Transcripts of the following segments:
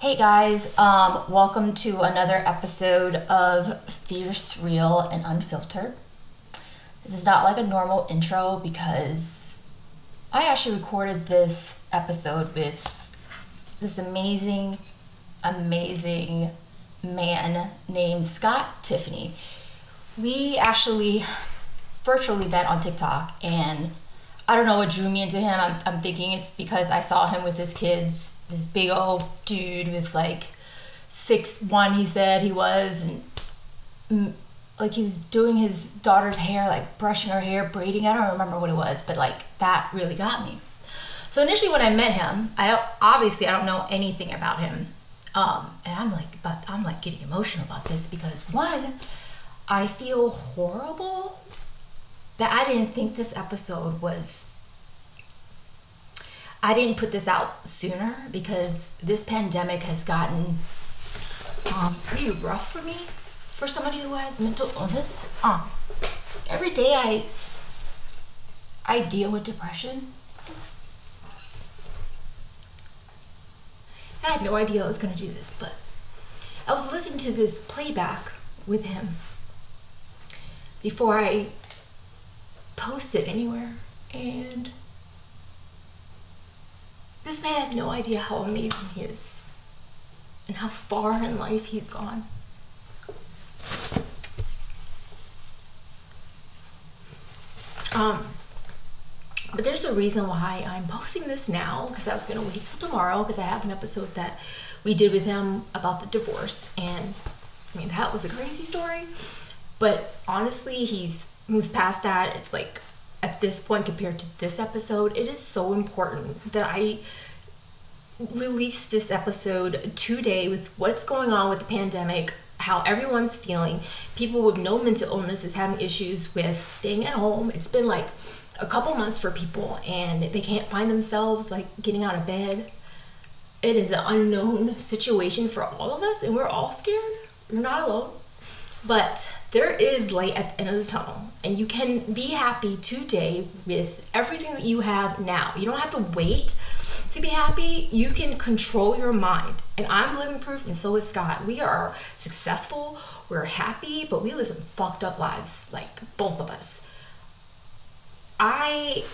Hey guys, um, welcome to another episode of Fierce, Real, and Unfiltered. This is not like a normal intro because I actually recorded this episode with this amazing, amazing man named Scott Tiffany. We actually virtually met on TikTok and I don't know what drew me into him. I'm, I'm thinking it's because I saw him with his kids this big old dude with like six one he said he was and like he was doing his daughter's hair like brushing her hair braiding. I don't remember what it was but like that really got me. So initially when i met him i don't obviously i don't know anything about him. Um, and i'm like but i'm like getting emotional about this because one i feel horrible that i didn't think this episode was I didn't put this out sooner because this pandemic has gotten um, pretty rough for me. For somebody who has mental illness, um, every day I I deal with depression. I had no idea I was going to do this, but I was listening to this playback with him before I post it anywhere, and this man has no idea how amazing he is and how far in life he's gone. Um, but there's a reason why I'm posting this now because I was going to wait till tomorrow because I have an episode that we did with him about the divorce. And I mean, that was a crazy story. But honestly, he's moved past that. It's like at this point compared to this episode, it is so important that I release this episode today with what's going on with the pandemic, how everyone's feeling. People with no mental illness is having issues with staying at home. It's been like a couple months for people and they can't find themselves like getting out of bed. It is an unknown situation for all of us and we're all scared. You're not alone. But there is light at the end of the tunnel, and you can be happy today with everything that you have now. You don't have to wait to be happy. You can control your mind. And I'm living proof, and so is Scott. We are successful, we're happy, but we live some fucked up lives, like both of us. I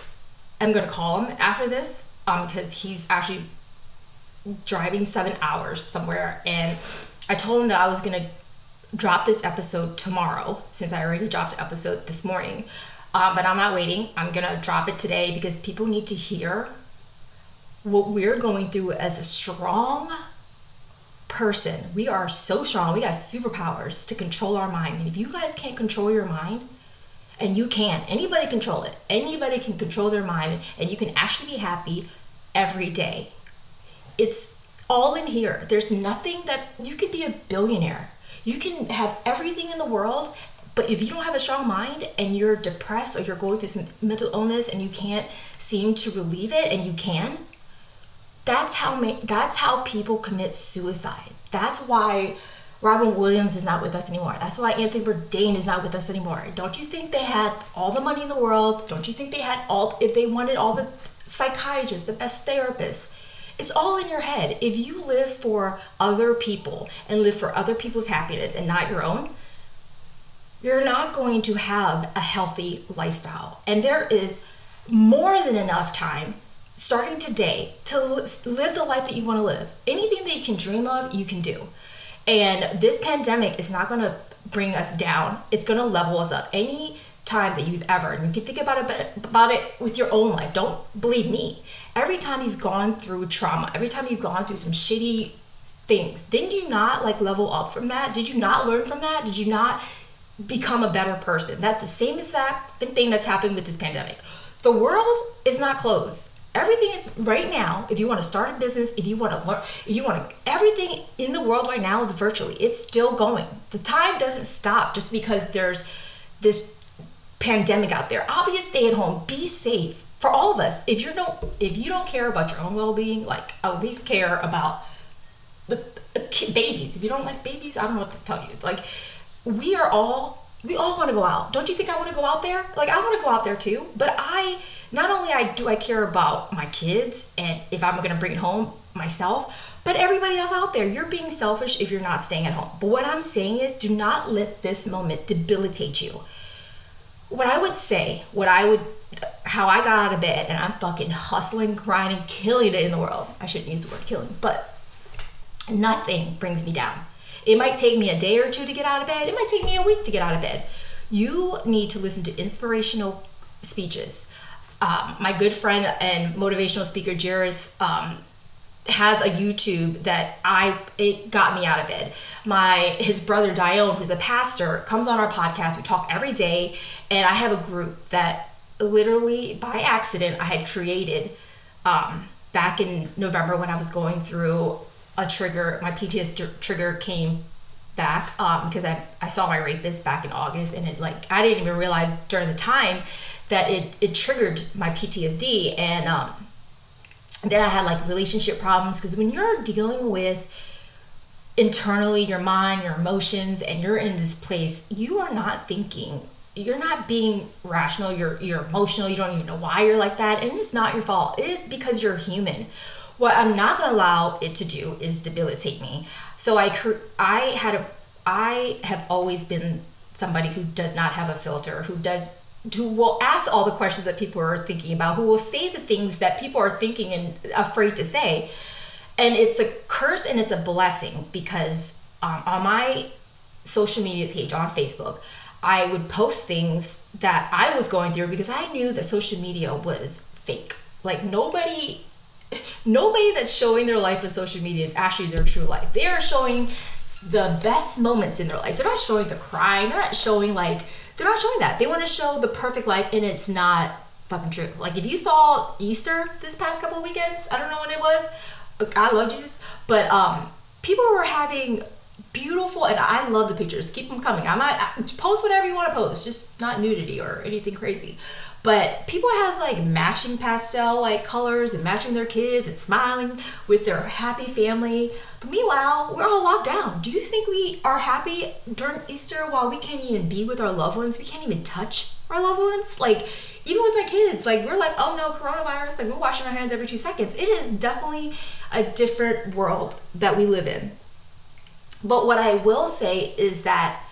am gonna call him after this um, because he's actually driving seven hours somewhere, and I told him that I was gonna drop this episode tomorrow since I already dropped an episode this morning. Um, but I'm not waiting. I'm gonna drop it today because people need to hear what we're going through as a strong person. We are so strong. We got superpowers to control our mind. And if you guys can't control your mind, and you can, anybody control it. Anybody can control their mind, and you can actually be happy every day. It's all in here. There's nothing that you could be a billionaire you can have everything in the world, but if you don't have a strong mind and you're depressed or you're going through some mental illness and you can't seem to relieve it and you can, that's how that's how people commit suicide. That's why Robin Williams is not with us anymore. That's why Anthony Bourdain is not with us anymore. Don't you think they had all the money in the world? Don't you think they had all if they wanted all the psychiatrists, the best therapists? It's all in your head. If you live for other people and live for other people's happiness and not your own, you're not going to have a healthy lifestyle. And there is more than enough time starting today to live the life that you want to live. Anything that you can dream of, you can do. And this pandemic is not going to bring us down. It's going to level us up. Any time that you've ever, and you can think about it about it with your own life. Don't believe me every time you've gone through trauma, every time you've gone through some shitty things, didn't you not like level up from that? Did you not learn from that? Did you not become a better person? That's the same exact thing that's happened with this pandemic. The world is not closed. Everything is right now. If you want to start a business, if you want to learn, if you want to, everything in the world right now is virtually. It's still going. The time doesn't stop just because there's this pandemic out there. Obvious, stay at home, be safe for all of us if you don't if you don't care about your own well-being like at least care about the babies if you don't like babies i don't know what to tell you like we are all we all want to go out don't you think i want to go out there like i want to go out there too but i not only i do i care about my kids and if i'm going to bring it home myself But everybody else out there, you're being selfish if you're not staying at home. But what I'm saying is do not let this moment debilitate you. What I would say, what I would how I got out of bed and I'm fucking hustling, grinding, killing it in the world. I shouldn't use the word killing, but nothing brings me down. It might take me a day or two to get out of bed. It might take me a week to get out of bed. You need to listen to inspirational speeches. Um, my good friend and motivational speaker Jairus um, has a YouTube that I it got me out of bed. My his brother Dione, who's a pastor, comes on our podcast. We talk every day, and I have a group that literally by accident I had created um, back in November when I was going through a trigger. My PTSD trigger came back um, because I, I saw my rapist back in August and it like I didn't even realize during the time that it, it triggered my PTSD and um, then I had like relationship problems because when you're dealing with internally your mind your emotions and you're in this place you are not thinking you're not being rational you're you're emotional you don't even know why you're like that and it's not your fault. It is because you're human. What i'm not going to allow it to do is debilitate me. So i i had a i have always been somebody who does not have a filter who does who will ask all the questions that people are thinking about who will say the things that people are thinking and afraid to say. And it's a curse and it's a blessing because um, on my social media page on facebook I would post things that I was going through because I knew that social media was fake. Like nobody nobody that's showing their life on social media is actually their true life. They are showing the best moments in their life. They're not showing the crying. They're not showing like they're not showing that. They want to show the perfect life and it's not fucking true. Like if you saw Easter this past couple weekends, I don't know when it was. I love Jesus, but um people were having beautiful and I love the pictures. Keep them coming. I might post whatever you want to post, just not nudity or anything crazy. But people have like matching pastel like colors and matching their kids and smiling with their happy family. But meanwhile, we're all locked down. Do you think we are happy during Easter while we can't even be with our loved ones? We can't even touch our loved ones? Like, even with my kids, like, we're like, oh no, coronavirus, like, we're washing our hands every two seconds. It is definitely a different world that we live in. But what I will say is that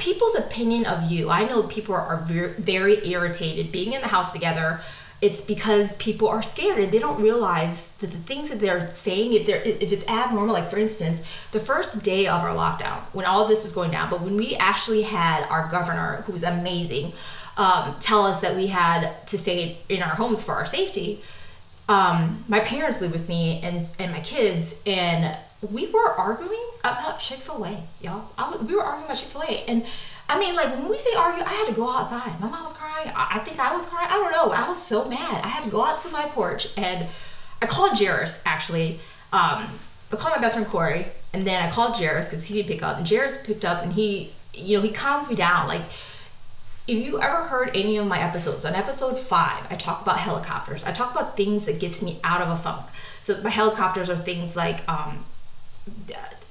people's opinion of you, I know people are very, irritated being in the house together. It's because people are scared and they don't realize that the things that they're saying, if they're if it's abnormal, like for instance, the first day of our lockdown, when all this was going down, but when we actually had our governor, who was amazing, um, tell us that we had to stay in our homes for our safety, um, my parents live with me and and my kids, and we were arguing about Chick Fil A, y'all. we were arguing about Chick Fil A, and I mean, like when we say argue, I had to go outside. My mom was crying. I, I think I was crying. I don't know. I was so mad. I had to go out to my porch and I called Jairus actually. Um, I called my best friend Corey, and then I called Jairus because he didn't pick up, and Jairus picked up, and he, you know, he calms me down. Like if you ever heard any of my episodes, on episode five, I talk about helicopters. I talk about things that gets me out of a funk. So my helicopters are things like um,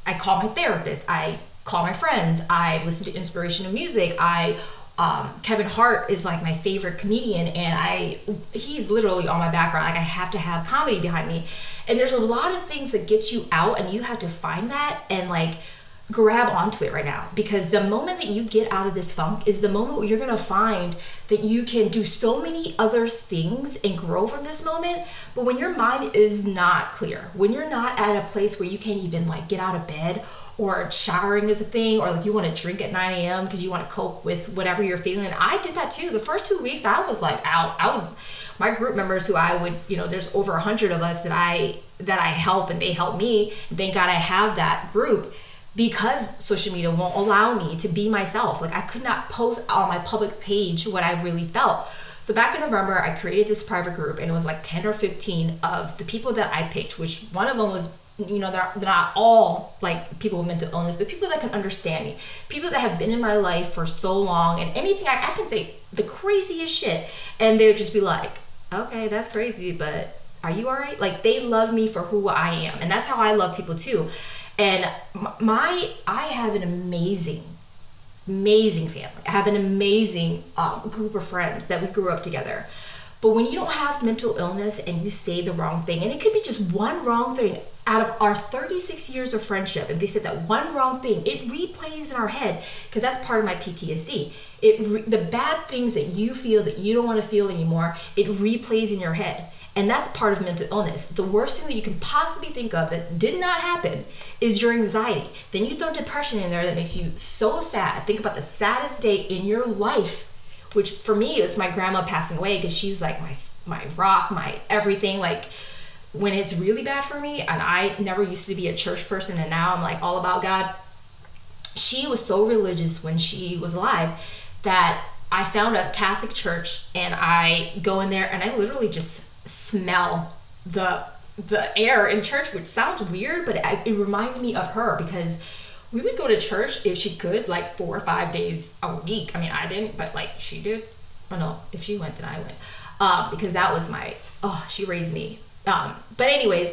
I call my therapist, I call my friends, I listen to inspirational music, I um, Kevin Hart is like my favorite comedian, and I he's literally on my background. Like I have to have comedy behind me, and there's a lot of things that get you out, and you have to find that and like grab onto it right now. Because the moment that you get out of this funk is the moment where you're going to find that you can do so many other things and grow from this moment. But when your mind is not clear when you're not at a place where you can't even like get out of bed or showering is a thing or like you want to drink at 9 a.m because you want to cope with whatever you're feeling i did that too. The first two weeks i was like out. I was my group members who i would you know there's over a hundred of us that i that i help and they help me. Thank god i have that group because social media won't allow me to be myself. Like I could not post on my public page what I really felt. So back in November, I created this private group, and it was like 10 or 15 of the people that I picked, which one of them was you know they're, they're not all like people with mental illness but people that can understand me people that have been in my life for so long and anything I, I can say the craziest shit and they would just be like okay that's crazy but are you all right like they love me for who i am and that's how i love people too and my, I have an amazing, amazing family. I have an amazing um, group of friends that we grew up together. But when you don't have mental illness and you say the wrong thing, and it could be just one wrong thing out of our 36 years of friendship, if they said that one wrong thing, it replays in our head because that's part of my PTSD. It re- the bad things that you feel that you don't want to feel anymore, it replays in your head. And that's part of mental illness. The worst thing that you can possibly think of that did not happen is your anxiety. Then you throw depression in there that makes you so sad. Think about the saddest day in your life which for me it's my grandma passing away because she's like my my rock, my everything. Like when it's really bad for me, and I never used to be a church person, and now I'm like all about God. She was so religious when she was alive that I found a Catholic church and I go in there and I literally just smell the the air in church, which sounds weird, but it, it reminded me of her because we would go to church if she could, like four or five days a week. I mean, I didn't, but like she did. Oh no, if she went, then I went. Um, because that was my, oh, she raised me. Um, but anyways,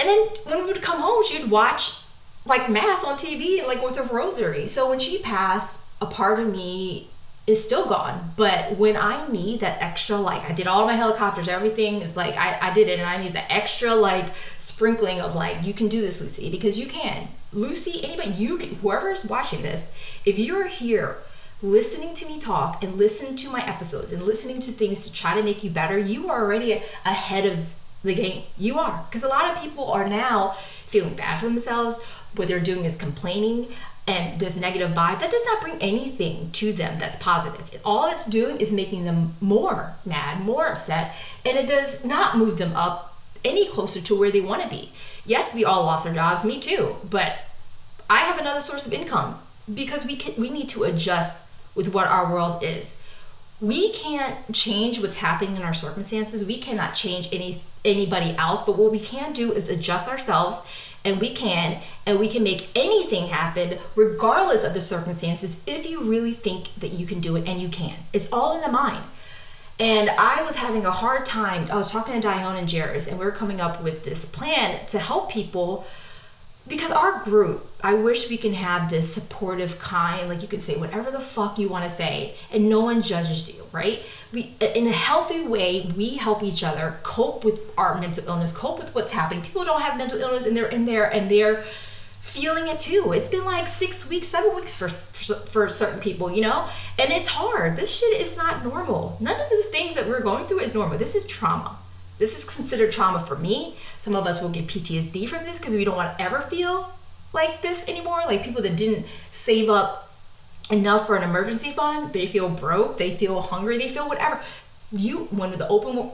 and then when we would come home, she would watch like mass on TV, like with a rosary. So when she passed, a part of me is still gone. But when I need that extra, like I did all my helicopters, everything is like I, I did it, and I need the extra like sprinkling of like you can do this, Lucy, because you can. Lucy, anybody, you can, whoever's watching this, if you're here listening to me talk and listen to my episodes and listening to things to try to make you better, you are already ahead of the game. You are. Because a lot of people are now feeling bad for themselves. What they're doing is complaining and this negative vibe. That does not bring anything to them that's positive. All it's doing is making them more mad, more upset, and it does not move them up any closer to where they want to be. Yes, we all lost our jobs, me too, but I have another source of income because we can we need to adjust with what our world is. We can't change what's happening in our circumstances. We cannot change any anybody else, but what we can do is adjust ourselves and we can and we can make anything happen regardless of the circumstances if you really think that you can do it and you can. It's all in the mind. And I was having a hard time. I was talking to Dione and Jairus, and we were coming up with this plan to help people because our group, I wish we can have this supportive kind, like you can say whatever the fuck you want to say, and no one judges you, right? We, in a healthy way, we help each other cope with our mental illness, cope with what's happening. People don't have mental illness, and they're in there, and they're feeling it too. It's been like six weeks, seven weeks for, for, for certain people, you know, and it's hard. This shit is not normal. None of the things that we're going through is normal. This is trauma. This is considered trauma for me. Some of us will get PTSD from this because we don't want to ever feel like this anymore. Like people that didn't save up enough for an emergency fund, they feel broke, they feel hungry, they feel whatever. You when the open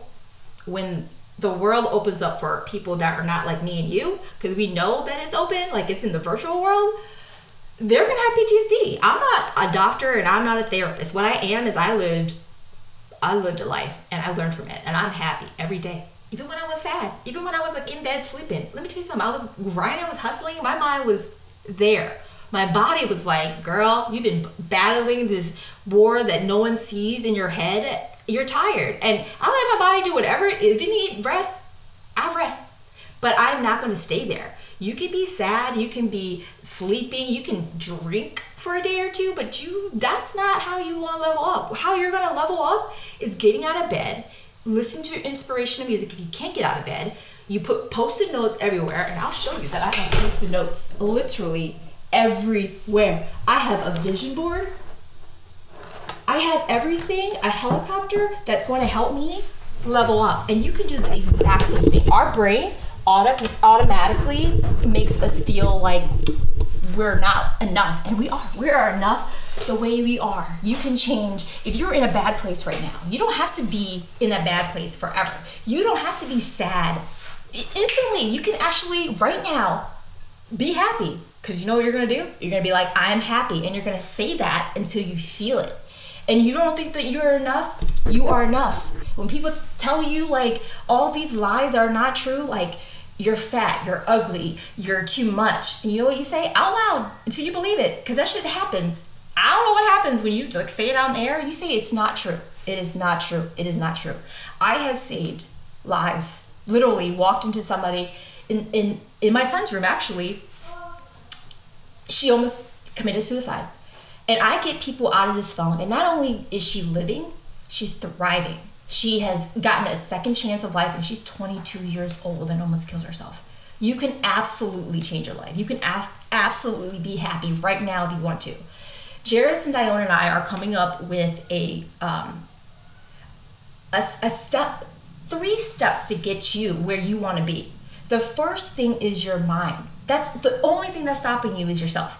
when the world opens up for people that are not like me and you, because we know that it's open, like it's in the virtual world, they're gonna have PTSD. I'm not a doctor and I'm not a therapist. What I am is I lived I lived a life and I learned from it and I'm happy every day. Even when I was sad, even when I was like in bed sleeping. Let me tell you something. I was grinding, I was hustling, my mind was there. My body was like, girl, you've been battling this war that no one sees in your head. You're tired. And I let my body do whatever. If it need rest, I rest. But I'm not going to stay there. You can be sad, you can be sleeping, you can drink for a day or two, but you that's not how you want to level up. How you're going to level up is getting out of bed, listen to inspirational music. If you can't get out of bed, you put post-it notes everywhere, and I'll show you that I have post-it notes literally everywhere. I have a vision board. I have everything, a helicopter that's going to help me level up. And you can do the exact same thing. Our brain auto- automatically makes us feel like we're not enough. And we are. We are enough the way we are. You can change. If you're in a bad place right now, you don't have to be in a bad place forever. You don't have to be sad instantly. You can actually, right now, be happy. Because you know what you're going to do? You're going to be like, I'm happy. And you're going to say that until you feel it. And you don't think that you're enough, you are enough. When people tell you, like, all these lies are not true, like, you're fat, you're ugly, you're too much. And you know what you say out loud until you believe it, because that shit happens. I don't know what happens when you like say it on air. You say it's not true. It is not true. It is not true. I have saved lives. Literally walked into somebody in in in my son's room actually. She almost committed suicide. And I get people out of this phone, and not only is she living, she's thriving. She has gotten a second chance of life and she's 22 years old and almost killed herself. You can absolutely change your life. You can af- absolutely be happy right now if you want to. Jairus and Dione and I are coming up with a um, a, a step, three steps to get you where you want to be. The first thing is your mind. That's the only thing that's stopping you is yourself.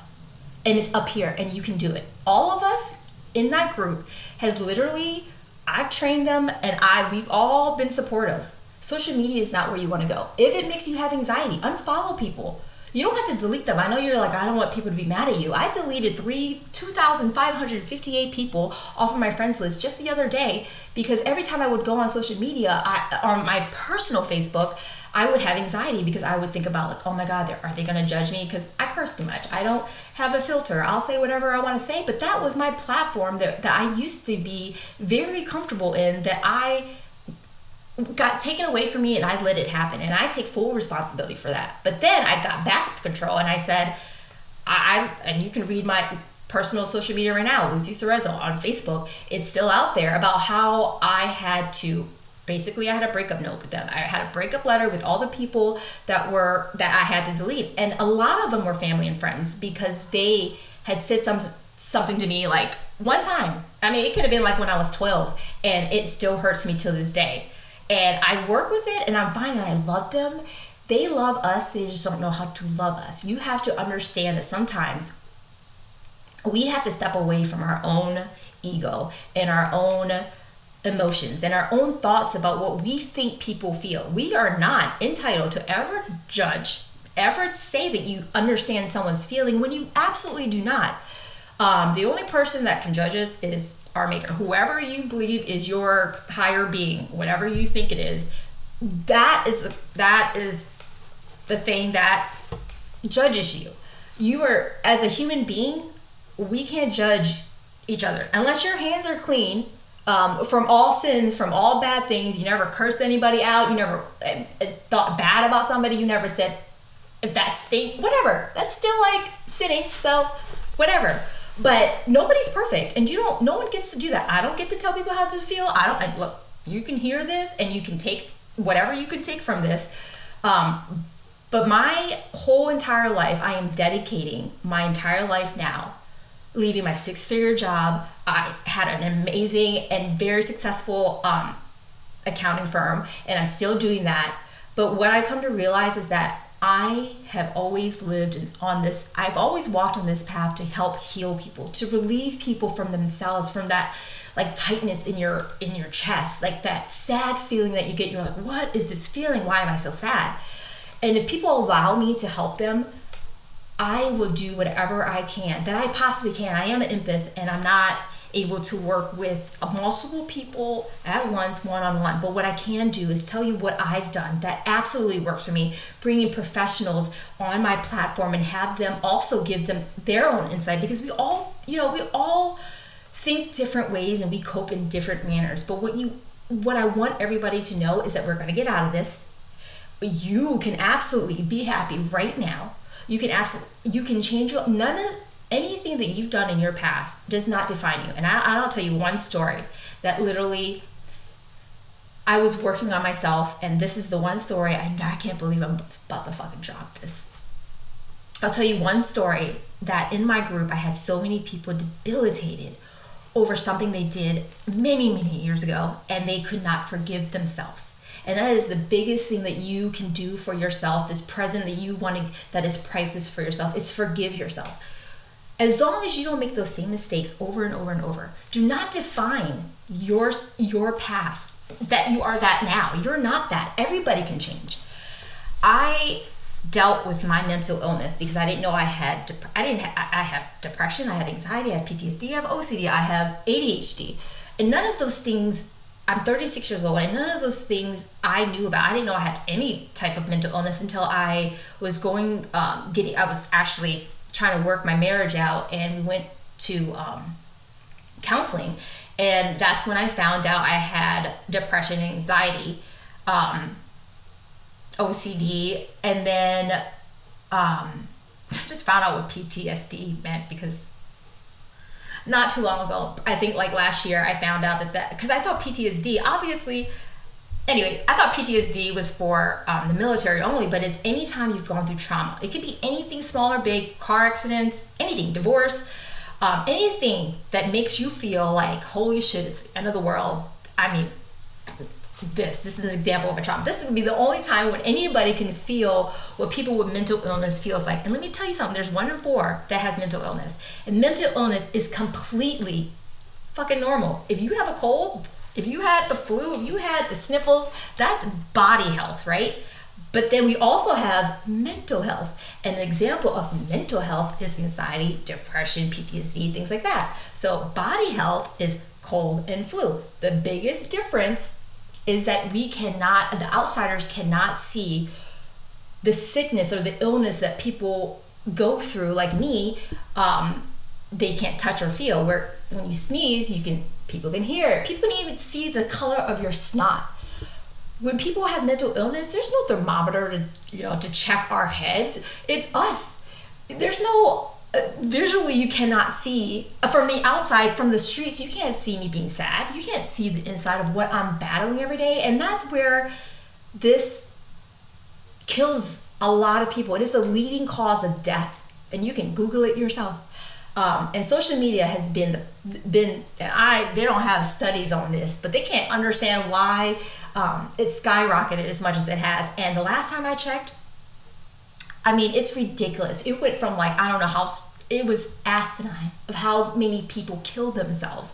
And it's up here and you can do it. All of us in that group has literally I've trained them and I we've all been supportive. Social media is not where you want to go. If it makes you have anxiety, unfollow people. You don't have to delete them. I know you're like, I don't want people to be mad at you. I deleted three, 2,558 people off of my friends list just the other day because every time I would go on social media, I, on my personal Facebook, I would have anxiety because I would think about like, oh my God, are they going to judge me? Because I curse too much. I don't have a filter. I'll say whatever I want to say. But that was my platform that, that I used to be very comfortable in that I got taken away from me and I let it happen. And I take full responsibility for that. But then I got back control and I said, I, and you can read my personal social media right now, Lucy Cerezo on Facebook. It's still out there about how I had to basically I had a breakup note with them. I had a breakup letter with all the people that were that I had to delete. And a lot of them were family and friends because they had said some something to me like one time. I mean, it could have been like when I was 12 and it still hurts me till this day. And I work with it and I'm fine and I love them. They love us, they just don't know how to love us. You have to understand that sometimes we have to step away from our own ego and our own emotions and our own thoughts about what we think people feel. We are not entitled to ever judge, ever say that you understand someone's feeling when you absolutely do not. Um, the only person that can judge us is our maker. Whoever you believe is your higher being, whatever you think it is, that is the, that is the thing that judges you. You are as a human being, we can't judge each other unless your hands are clean um, from all sins, from all bad things. You never cursed anybody out. You never uh, thought bad about somebody. You never said that state, whatever. That's still like sinning. So, whatever. But nobody's perfect, and you don't. No one gets to do that. I don't get to tell people how to feel. I don't. I, look, you can hear this, and you can take whatever you can take from this. Um, but my whole entire life, I am dedicating my entire life now leaving my six figure job. I had an amazing and very successful um, accounting firm, and I'm still doing that. But what I come to realize is that I have always lived on this, I've always walked on this path to help heal people, to relieve people from themselves, from that like tightness in your in your chest like that sad feeling that you get you're like what is this feeling why am i so sad and if people allow me to help them I will do whatever I can that I possibly can. I am an empath and I'm not able to work with multiple people at once, one on one. But what I can do is tell you what I've done that absolutely works for me, bringing professionals on my platform and have them also give them their own insight because we all, you know, we all think different ways and we cope in different manners. But what you what I want everybody to know is that we're going to get out of this. You can absolutely be happy right now you can absolutely you can change none of anything that you've done in your past does not define you. And I, I'll tell you one story that literally I was working on myself, and this is the one story I, I can't believe I'm about to fucking drop this. I'll tell you one story that in my group I had so many people debilitated over something they did many, many years ago, and they could not forgive themselves. And that is the biggest thing that you can do for yourself, this present that you want to, that is priceless for yourself, is forgive yourself. As long as you don't make those same mistakes over and over and over, do not define your, your past that you are that now. You're not that. Everybody can change. I dealt with my mental illness because I didn't know I had dep- I didn't ha- I have depression, I have anxiety, I have PTSD, I have OCD, I have ADHD. And none of those things I'm 36 years old, and none of those things I knew about. I didn't know I had any type of mental illness until I was going, um, getting, I was actually trying to work my marriage out, and we went to um, counseling. And that's when I found out I had depression, anxiety, um, OCD, and then um, just found out what PTSD meant because not too long ago. I think like last year, I found out that that because I thought PTSD obviously. Anyway, I thought PTSD was for um, the military only, but it's anytime you've gone through trauma. It could be anything small or big, car accidents, anything, divorce, um, anything that makes you feel like, holy shit, it's the end of the world. I mean, this. This is an example of a trauma. This would be the only time when anybody can feel what people with mental illness feels like. And let me tell you something, there's one in four that has mental illness. And mental illness is completely fucking normal. If you have a cold, if you had the flu, if you had the sniffles, that's body health, right? But then we also have mental health. An example of mental health is anxiety, depression, PTSD, things like that. So body health is cold and flu. The biggest difference is that we cannot, the outsiders cannot see the sickness or the illness that people go through, like me. Um, they can't touch or feel. Where when you sneeze, you can people can hear it. People can even see the color of your snot. When people have mental illness, there's no thermometer to you know to check our heads. It's us. There's no visually you cannot see uh, from the outside from the streets you can't see me being sad. You can't see the inside of what i'm battling every day. And that's where this kills a lot of people. It is a leading cause of death. And you can google it yourself. Um, and social media has been been and i they don't have studies on this but they can't understand why um, it skyrocketed as much as it has. And the last time i checked I mean, it's ridiculous. It went from like, I don't know how, it was asinine of how many people killed themselves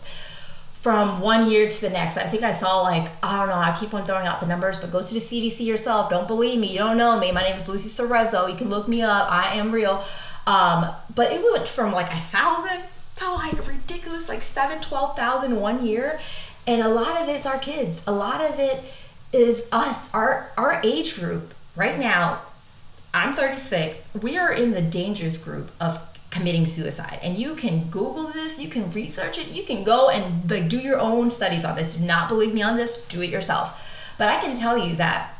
from one year to the next. I think I saw like, I don't know, I keep on throwing out the numbers, but go to the CDC yourself. Don't believe me. You don't know me. My name is Lucy Cerezo. You can look me up. I am real. Um, but it went from like a thousand to like ridiculous, like seven, 12,000 one year. And a lot of it's our kids. A lot of it is us, our, our age group right now I'm 36. We are in the dangerous group of committing suicide. And you can Google this, you can research it, you can go and like do your own studies on this. Do not believe me on this, do it yourself. But I can tell you that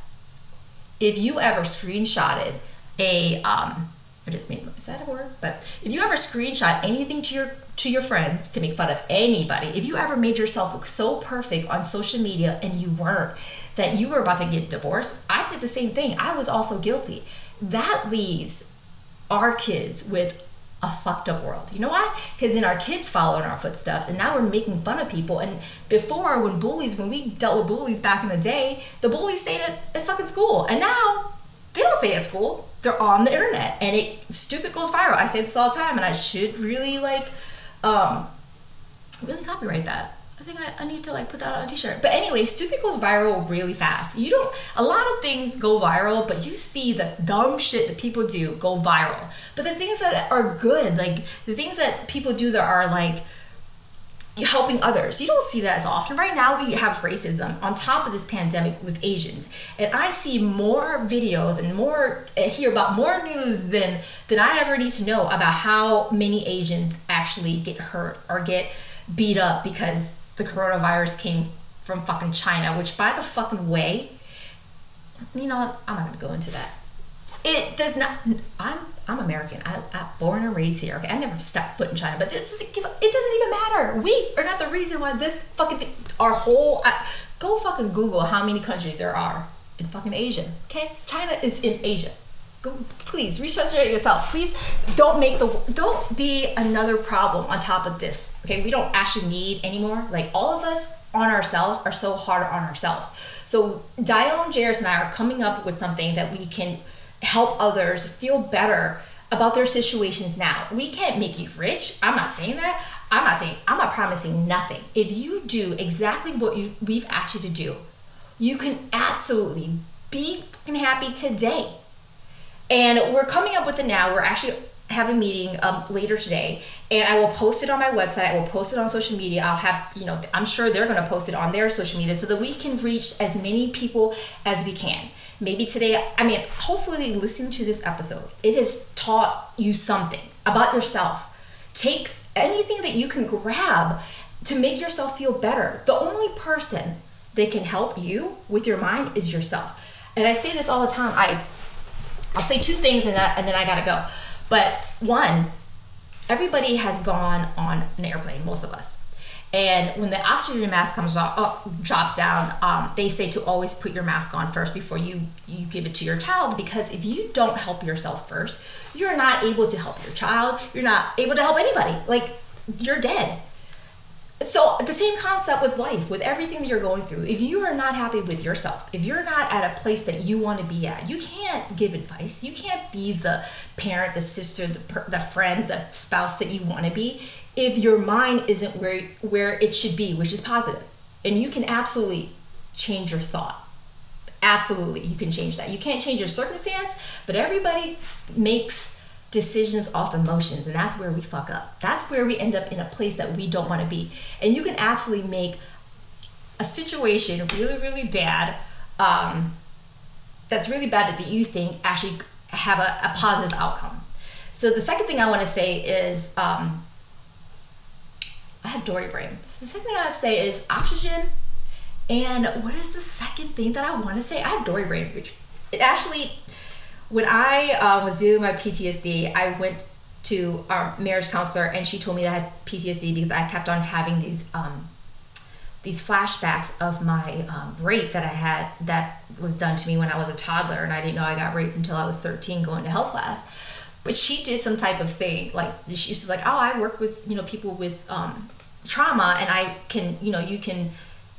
if you ever screenshotted a um I just made is that a word? But if you ever screenshot anything to your to your friends to make fun of anybody, if you ever made yourself look so perfect on social media and you weren't, that you were about to get divorced, I did the same thing. I was also guilty that leaves our kids with a fucked up world. You know why? Because then our kids follow in our footsteps, and now we're making fun of people. And before, when bullies, when we dealt with bullies back in the day, the bullies stayed at, at fucking school, and now they don't stay at school. They're on the internet, and it stupid goes viral. I say this all the time, and I should really like, um, really copyright that. I think I, I need to like put that on a t-shirt. But anyway, stupid goes viral really fast. You don't a lot of things go viral, but you see the dumb shit that people do go viral. But the things that are good, like the things that people do that are like helping others. You don't see that as often. Right now, we have racism on top of this pandemic with Asians, and I see more videos and more uh, hear about more news than than I ever need to know about how many Asians actually get hurt or get beat up because the coronavirus came from fucking China, which by the fucking way, you know, I'm not gonna go into that. It does not. I'm I'm American. I, am born and raised here. Okay, I never stepped foot in China, but this doesn't give. It doesn't even matter. We are not the reason why this fucking thing, our whole. I, go fucking Google how many countries there are in fucking Asia. Okay, China is in Asia. Go, please research it yourself. Please don't make the don't be another problem on top of this. Okay, we don't actually need anymore. Like all of us on ourselves are so hard on ourselves. So Dione Jairus and I are coming up with something that we can help others feel better about their situations now. We can't make you rich. I'm not saying that. I'm not saying I'm not promising nothing. If you do exactly what you, we've asked you to do, you can absolutely be fucking happy today and we're coming up with it now. We're actually have a meeting um, later today. And i will post it on my website. I will post it on social media. I'll have you know i'm sure they're going to post it on their social media so that we can reach as many people as we can. Maybe today i mean hopefully listen to this episode. It has taught you something about yourself. Takes anything that you can grab to make yourself feel better. The only person that can help you with your mind is yourself. And i say this all the time. I I'll say two things and, and then I gotta go. But one, everybody has gone on an airplane, most of us. And when the oxygen mask comes off, drops down, um, they say to always put your mask on first before you you give it to your child because if you don't help yourself first, you're not able to help your child. You're not able to help anybody. Like you're dead. So the same concept with life, with everything that you're going through. If you are not happy with yourself, if you're not at a place that you want to be at, you can't give advice. You can't be the parent, the sister, the, per- the friend, the spouse that you want to be if your mind isn't where where it should be, which is positive. And you can absolutely change your thought. Absolutely, you can change that. You can't change your circumstance, but everybody makes decisions off emotions, and that's where we fuck up. That's where we end up in a place that we don't want to be. And you can absolutely make a situation really, really bad. Um, that's really bad that you think actually have a, a positive outcome. So the second thing I want to say is um, I have Dory brain. So the second thing I want to say is oxygen. And what is the second thing that I want to say? I have Dory brain, which it actually, when I uh, was doing my PTSD, I went to our marriage counselor and she told me that I had PTSD because I kept on having these um, these flashbacks of my um, rape that I had that was done to me when I was a toddler, and I didn't know I got raped until I was 13 going to health class. But she did some type of thing, like she was like, "Oh, I work with you know people with um, trauma, and I can you know you can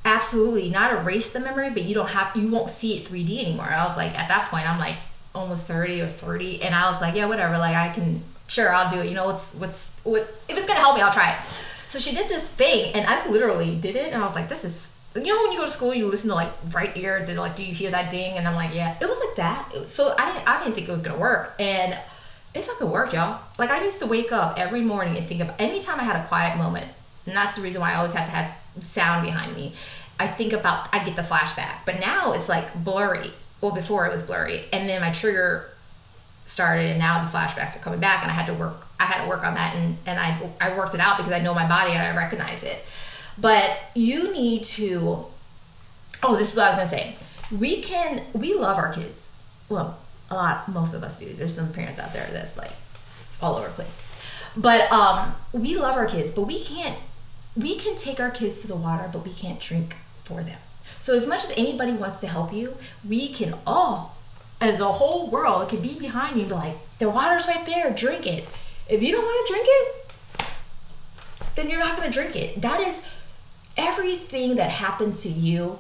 absolutely not erase the memory, but you don't have you won't see it 3D anymore." I was like, at that point, I'm like almost 30 or 30, and I was like, "Yeah, whatever. Like I can sure I'll do it. You know, what's what's what if it's gonna help me, I'll try it." So she did this thing, and I literally did it, and I was like, "This is." You know when you go to school, you listen to like right ear. Did like, do you hear that ding? And I'm like, yeah. It was like that. Was, so I didn't, I didn't think it was gonna work, and it fucking worked, y'all. Like I used to wake up every morning and think of anytime I had a quiet moment, and that's the reason why I always have to have sound behind me. I think about, I get the flashback, but now it's like blurry. Well, before it was blurry, and then my trigger started, and now the flashbacks are coming back, and I had to work I had to work on that and, and I, I worked it out because I know my body and I recognize it. But you need to, oh, this is what I was gonna say. We can, we love our kids. Well, a lot, most of us do. There's some parents out there that's like all over the place. But um, we love our kids, but we can't, we can take our kids to the water, but we can't drink for them. So as much as anybody wants to help you, we can all, as a whole world, can be behind you and be like, the water's right there, drink it if you don't want to drink it, then you're not going to drink it. That is everything that happens to you,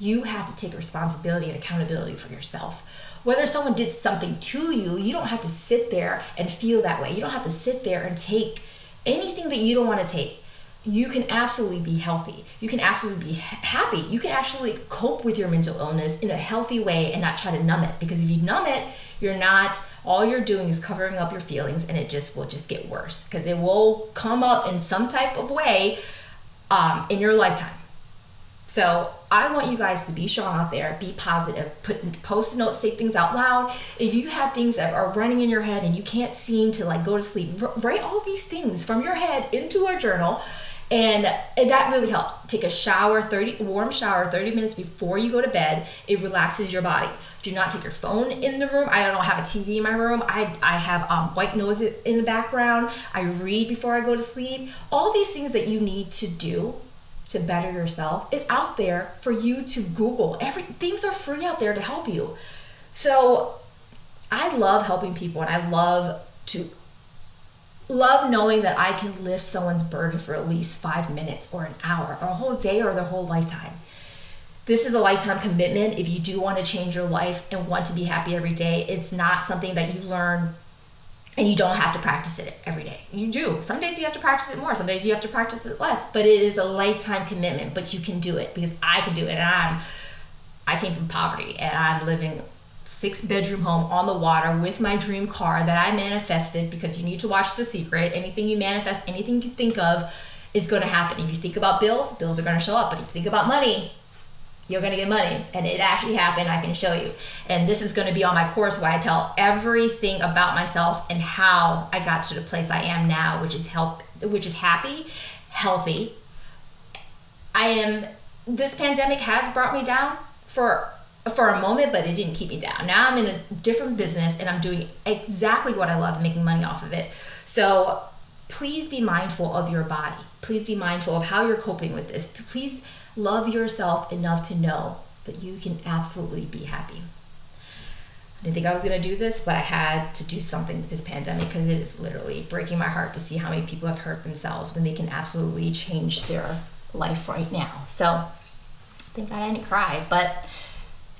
you have to take responsibility and accountability for yourself. Whether someone did something to you, you don't have to sit there and feel that way. You don't have to sit there and take anything that you don't want to take. You can absolutely be healthy. You can absolutely be happy. You can actually cope with your mental illness in a healthy way and not try to numb it. Because if you numb it, you're not all you're doing is covering up your feelings and it just will just get worse because it will come up in some type of way um, in your lifetime so i want you guys to be strong out there be positive put post notes say things out loud if you have things that are running in your head and you can't seem to like go to sleep write all these things from your head into a journal and that really helps take a shower 30 warm shower 30 minutes before you go to bed it relaxes your body do not take your phone in the room. I don't have a TV in my room. I, I have um, white noise in the background. I read before I go to sleep. All these things that you need to do to better yourself is out there for you to Google. Every things are free out there to help you. So I love helping people and I love to love knowing that I can lift someone's burden for at least five minutes or an hour or a whole day or their whole lifetime this is a lifetime commitment. If you do want to change your life and want to be happy every day, it's not something that you learn and you don't have to practice it every day. You do. Some days you have to practice it more, some days you have to practice it less, but it is a lifetime commitment, but you can do it because I can do it and I'm I came from poverty and I'm living six bedroom home on the water with my dream car that I manifested because you need to watch The Secret. Anything you manifest, anything you think of is going to happen. If you think about bills, bills are going to show up, but if you think about money, you're going to get money and it actually happened i can show you and this is going to be on my course where i tell everything about myself and how i got to the place i am now which is help which is happy healthy i am this pandemic has brought me down for for a moment but it didn't keep me down now i'm in a different business and i'm doing exactly what i love making money off of it so please be mindful of your body. Please be mindful of how you're coping with this. Please love yourself enough to know that you can absolutely be happy. I didn't think I was going to do this, but I had to do something with this pandemic because it is literally breaking my heart to see how many people have hurt themselves when they can absolutely change their life right now. So, thank God I didn't cry. But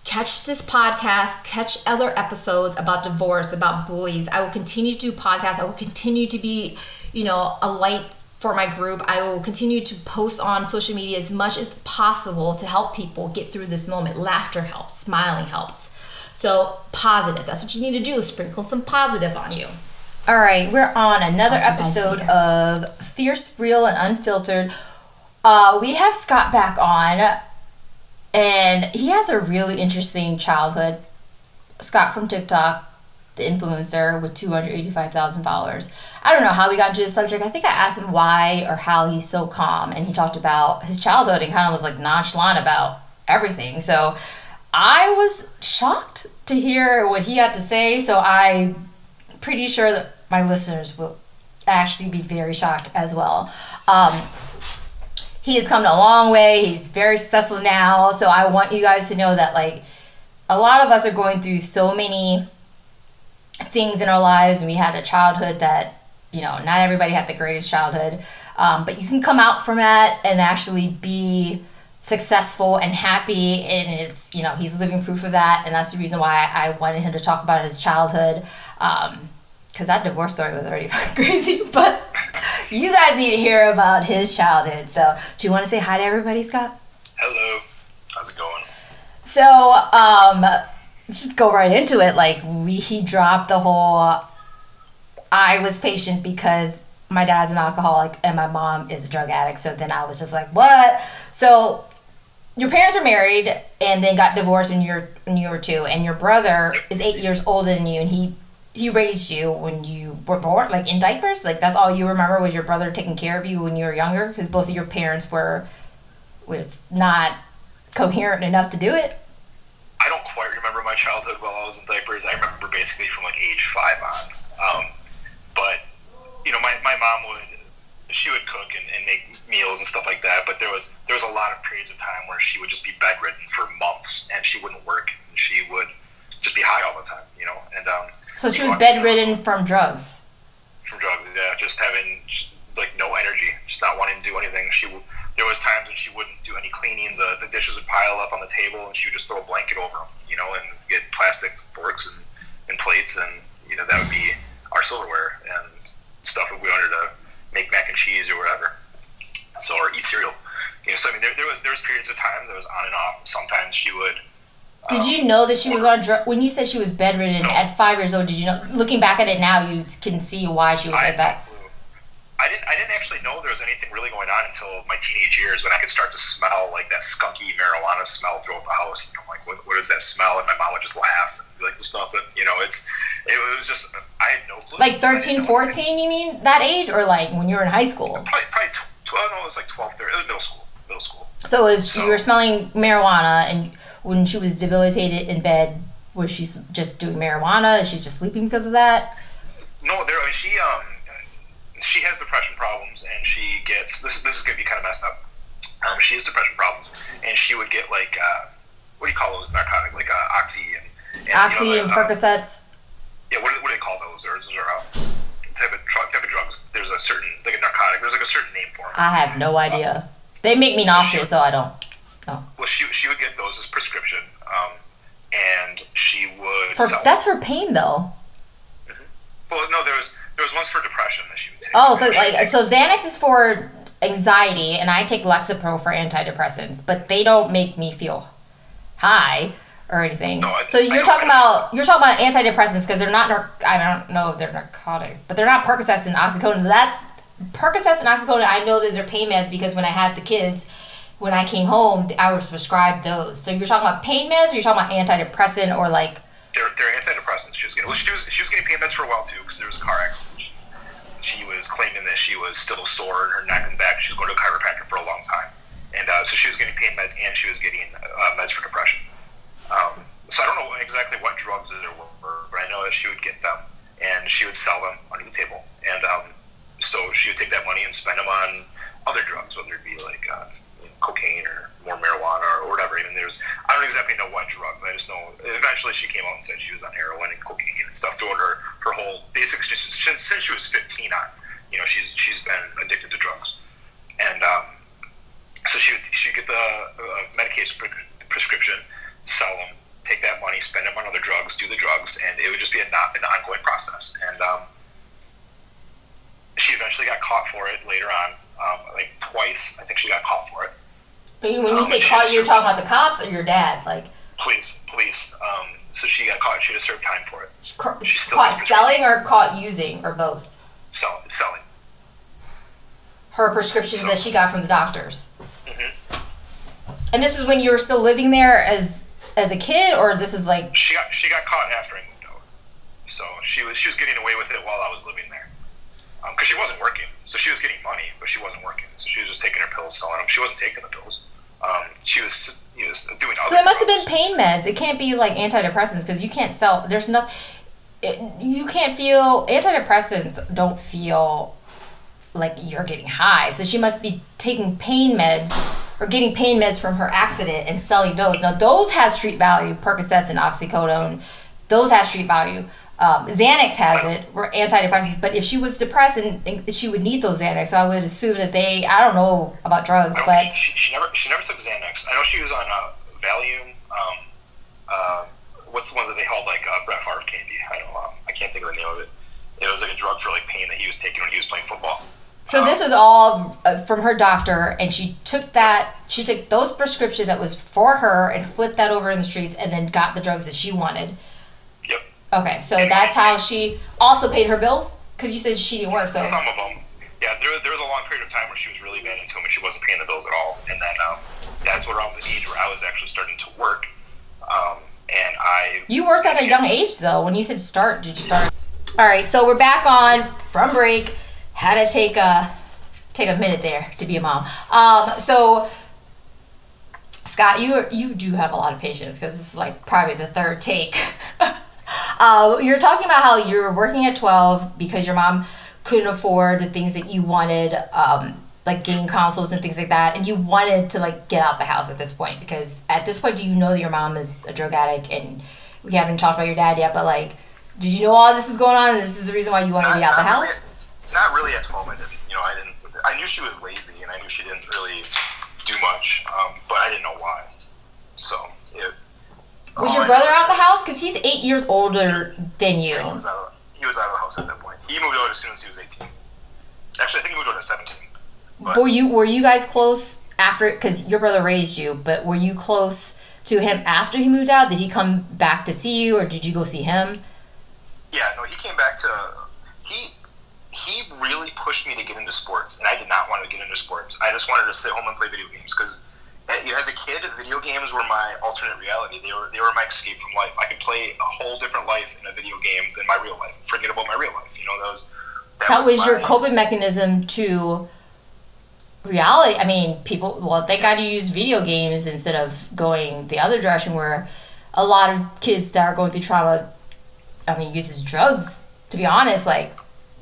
catch this podcast, catch other episodes about divorce, about bullies. I will continue to do podcasts. I will continue to be, you know, a light for my group. I will continue to post on social media as much as possible to help people get through this moment. Laughter helps, smiling helps. So, positive. That's what you need to do. Sprinkle some positive on you. All right, we're on another episode of Fierce, Real, and Unfiltered. Uh, we have Scott back on, and he has a really interesting childhood. Scott from TikTok, the influencer with 285,000 followers. I don't know how we got into this subject. I think I asked him why or how he's so calm, and he talked about his childhood and kind of was like nonchalant about everything. So, I was shocked to hear what he had to say, so I'm pretty sure that my listeners will actually be very shocked as well. Um, he has come a long way. He's very successful now, so I want you guys to know that like a lot of us are going through so many things in our lives, and we had a childhood that you know not everybody had the greatest childhood, um, but you can come out from that and actually be successful and happy. And it's you know he's living proof of that. And that's the reason why i wanted him to talk about his childhood because that divorce story was already crazy but you guys need to hear about his childhood. So do you want to say hi to everybody scott? Hello. How's it going? So um let's just go right into it. Like we he dropped the whole i was patient because my dad's an alcoholic and my mom is a drug addict. So then I was just like, what? So your parents are married and then got divorced when you're when you were two, and your brother is eight years older than you, and he he raised you when you were born, like in diapers. Like that's all you remember was your brother taking care of you when you were younger, because both of your parents were was not coherent enough to do it. I don't quite remember my childhood while I was in diapers. I remember basically from like age five on. Um, but you know, my, my mom would she would cook and, and make meals and stuff like that. But there was there was a lot of periods of time where she would just be bedridden for months and she wouldn't work. And she would just be high all the time, you know. And um, so she was bedridden from drugs. From drugs, yeah. Just having just, like no energy, just not wanting to do anything. She there was times when she wouldn't do any cleaning. The the dishes would pile up on the table, and she would just throw a blanket over them, you know, and get plastic forks and, and plates, and you know that would be our silverware and stuff if we wanted to make mac and cheese or whatever. So or eat cereal. You know, so I mean, there, there was there was periods of time that was on and off. Sometimes she would. Did um, you know that she was on drug? When you said she was bedridden no. at five years old, did you know? Looking back at it now, you can see why she was I like that. I didn't. I didn't actually know there was anything really going on until my teenage years when I could start to smell like that skunky marijuana smell throughout the house. And I'm like, what, what is that smell? And my mom would just laugh and be like, "There's nothing." You know, it's it was just I had no clue. Like 13, 14, you mean that age, or like when you were in high school? Probably, probably twelve. No, it was like 12, 13. It was middle school. Middle school. So, was, so you were smelling marijuana, and when she was debilitated in bed, was she just doing marijuana? Is she just sleeping because of that? No, there. She um, she has depression problems, and she gets this. This is gonna be kind of messed up. Um, she has depression problems, and she would get like uh, what do you call those narcotic, like uh, oxy and, and oxy you know, and uh, Percocets yeah, what, what do they call those? Those are uh, type of type of drugs. There's a certain like a narcotic. There's like a certain name for them. I have no idea. they make me nauseous, so I don't. No. Well, she she would get those as prescription, um, and she would. For that's for pain though. Mm-hmm. Well, no, there was there was ones for depression that she would take. Oh, so like so Xanax is for anxiety, and I take Lexapro for antidepressants, but they don't make me feel high or anything. No, I, so you're talking about you're talking about antidepressants because they're not. Nar- I don't know if they're narcotics, but they're not Percocets and oxycodone. That Percocets and oxycodone, I know that they're pain meds because when I had the kids, when I came home, I was prescribed those. So you're talking about pain meds, or you're talking about antidepressant, or like. They're, they're antidepressants. She was getting. Well, she was she was getting pain meds for a while too because there was a car accident. She was claiming that she was still sore in her neck and back. She was going to a chiropractor for a long time, and uh, so she was getting pain meds and she was getting uh, meds for depression. Um, so I don't know exactly what drugs there were, but I know that she would get them and she would sell them under the table. And um, so she would take that money and spend them on other drugs, whether it be like uh, cocaine or more marijuana or whatever. Even there's, I don't exactly know what drugs. I just know eventually she came out and said she was on heroin and cocaine and stuff throughout her her whole basically just since, since she was 15 on. You know, she's she's been addicted to drugs, and um, so she would she get the uh, medication pre- prescription, sell them, take that money, spend them on other drugs, do the drugs, and it would just be a not an ongoing process. And um, she eventually got caught for it later on, um, like twice. I think she got caught for it. When you Um, say she caught, you're talking about the cops or your dad? Like Police, police. Um, so she got caught. She had to serve time for it. ca- She's still caught selling or caught using or both? Sell, selling. Her prescriptions that she got from the doctors. Mhm. And this is when you were still living there as as a kid, or this is like She got she got caught after I moved out. So she was she was getting away with it while I was living there. Because she wasn't working, so she was getting money, but she wasn't working. So she was just taking her pills, selling them. She wasn't taking the pills. Um, she was, you know, doing. So it must have been pain meds. It can't be like antidepressants because you can't sell. There's no. It, you can't feel antidepressants. Don't feel like you're getting high. So she must be taking pain meds or getting pain meds from her accident and selling those. Now those have street value. Percocets and oxycodone, those have street value. Um, Xanax has it. We're antidepressants. But if she was depressed, and, and she would need those Xanax. So I would assume that they. I don't know about drugs, but she, she never she never took Xanax. I know she was on uh, Valium. Um, uh, what's the ones that they held like uh, Brett Favre candy? I don't know. I can't think of the name of it. It was like a drug for like pain that he was taking when he was playing football. So this is all uh, from her doctor, and she took that. She took those prescription that was for her and flipped that over in the streets, and then got the drugs that she wanted. Okay, so that's how she also paid her bills because you said she didn't work. So Some of them. Yeah, there, there was a long period of time where she was really bad into them and she wasn't paying the bills at all. And then um, that's around the age where I was actually starting to work. Um, and I. you worked at a young age, though. When you said start, did you start? All right, so we're back on from break. Had to take a take a minute there to be a mom. Um, so Scott, you you do have a lot of patience because this is like probably the third take. uh, you're talking about how you were working at 12 because your mom couldn't afford the things that you wanted, um, like game consoles and things like that, and you wanted to like get out the house at this point because at this point, do you know that your mom is a drug addict and we haven't talked about your dad yet, but like, did you know all this is going on? And this is the reason why you wanted to be out the house. Really, not really at 12, I didn't. You know, I didn't. I knew she was lazy and I knew she didn't really do much, um, but I didn't know why. So, it. Was all your oh, brother out of the house? Because he's eight years older than you. Yeah, he was out of he was out of the house at that point. He moved out as soon as he was 18. Actually, I think he moved out at 17. But Were you were you guys close after? Because your brother raised you, but were you close to him after he moved out? Did he come back to see you, or did you go see him? Yeah, no, he came back to he he really pushed me to get into sports, and I did not want to get into sports. I just wanted to sit home and play video games because as a kid, video games were my alternate reality. They were they were my escape from life. I could play a whole different life in a video game than my real life. Forget about my real life. You know, that was That was your my- coping mechanism to reality. I mean, people. Well, they got to use video games instead of going the other direction, where a lot of kids that are going through trauma, I mean, uses drugs. To be honest, like.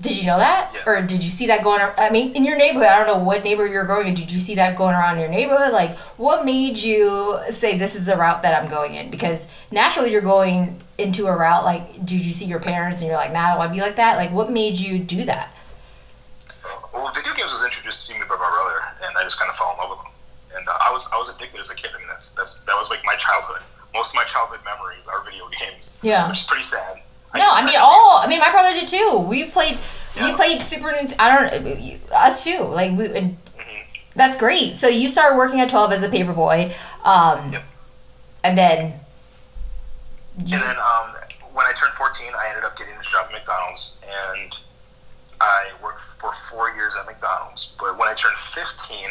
Did you know that, Yeah. or did you see that going? I mean, in your neighborhood, I don't know what neighborhood you're going in. Did you see that going around in your neighborhood? Like, what made you say this is the route that I'm going in? Because naturally, you're going into a route. Like, did you see your parents and you're like, nah, I don't want to be like that? Like, what made you do that? Well, video games was introduced to me by my brother, and I just kind of fell in love with them. And uh, I was I was addicted as a kid. I mean, that's that's that was like my childhood. Most of my childhood memories are video games. Yeah. which is pretty sad. No, I mean all. I mean, my brother did too. We played. We played Super. I don't. Us too. Like we. And Mhm. that's great. So you started working at twelve as a paper boy, um, Yep. and then. You, And then um, when I turned 14, I ended up getting a job at McDonald's, and I worked for four years at McDonald's. But when I turned 15,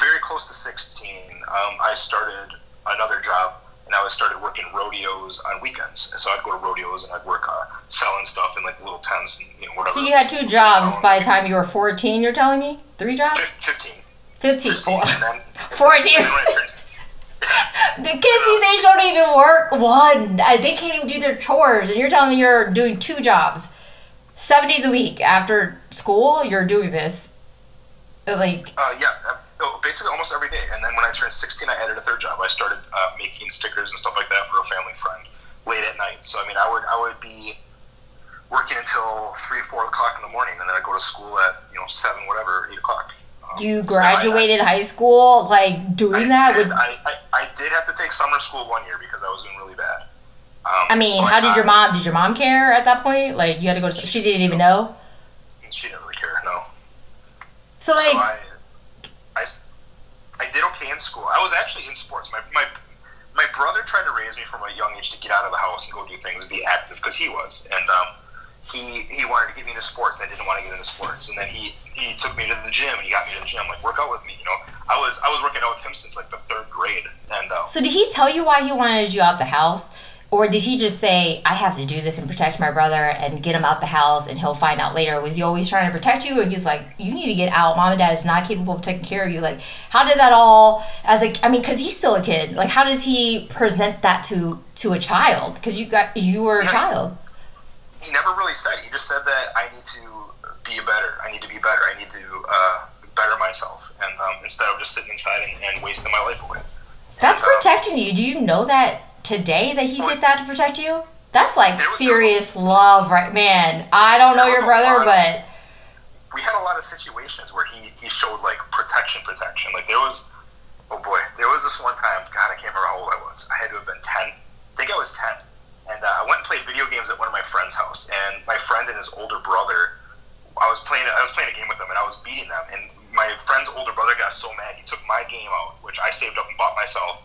very close to 16, um, I started another job, and I was started working rodeos on weekends. And so I'd go to rodeos and I'd work uh, selling stuff in like little tents and you know whatever. so you had two jobs by the time you were fourteen. You're telling me three jobs? Fif- 15. Fifteen. 15, and then, and then- 14. and then when I turned- The kids these days don't even work one. They can't even do their chores, and you're telling me you're doing two jobs. seven days a week after school, you're doing this. Like, Uh, yeah, basically almost every day. And then when I turned 16, I added a third job. I started uh, making stickers and stuff like that for a family friend late at night. So I mean, I would I would be working until three, four o'clock in the morning, and then I would go to school at you know seven, whatever, eight o'clock. Um, you so I- graduated high school, like I, doing I that did, with. I, I, I did have to take summer school one year because I was doing really bad. Um, I mean, how did your I- mom? Did your mom care at that point? Like, you had to go to. She didn't even know. She didn't really care. No. So like, so I, I, I did okay in school. I was actually in sports. My, my, my brother tried to raise me from a young age to get out of the house and go do things and be active because he was. And um, he, he wanted to get me into sports. I didn't want to get into sports. And then he, he took me to the gym and he got me to the gym, like, work out with me. You know, I was, I was working out with him since like the third grade. And um, so did he tell you why he wanted you out the house, or did he just say, "I have to do this and protect my brother and get him out the house, and he'll find out later"? Was he always trying to protect you, or he's like, "You need to get out. Mom and dad is not capable of taking care of you." Like, how did that all? As like, I mean, because he's still a kid. Like, how does he present that to to a child? Because you got you were a Yeah. child. he never really said. He just said that I need to be better. I need to be better. I need to uh, better myself. And um, instead of just sitting inside and, and wasting my life away. That's And, uh, protecting you. Do you know that today that he did that to protect you? That's like serious love, right? Man, I don't know your brother, of- but we had a lot of situations where he, he showed like protection, protection. Like there was, oh boy, there was this one time. God, I can't remember how old I was. I had to have been ten. I think I was ten, and uh, I went and played video games at one of my friend's house. And my friend and his older brother, I was playing. I was playing a game with them, and I was beating them. And my friend's older brother got so mad, he took my game out, which I saved up and bought myself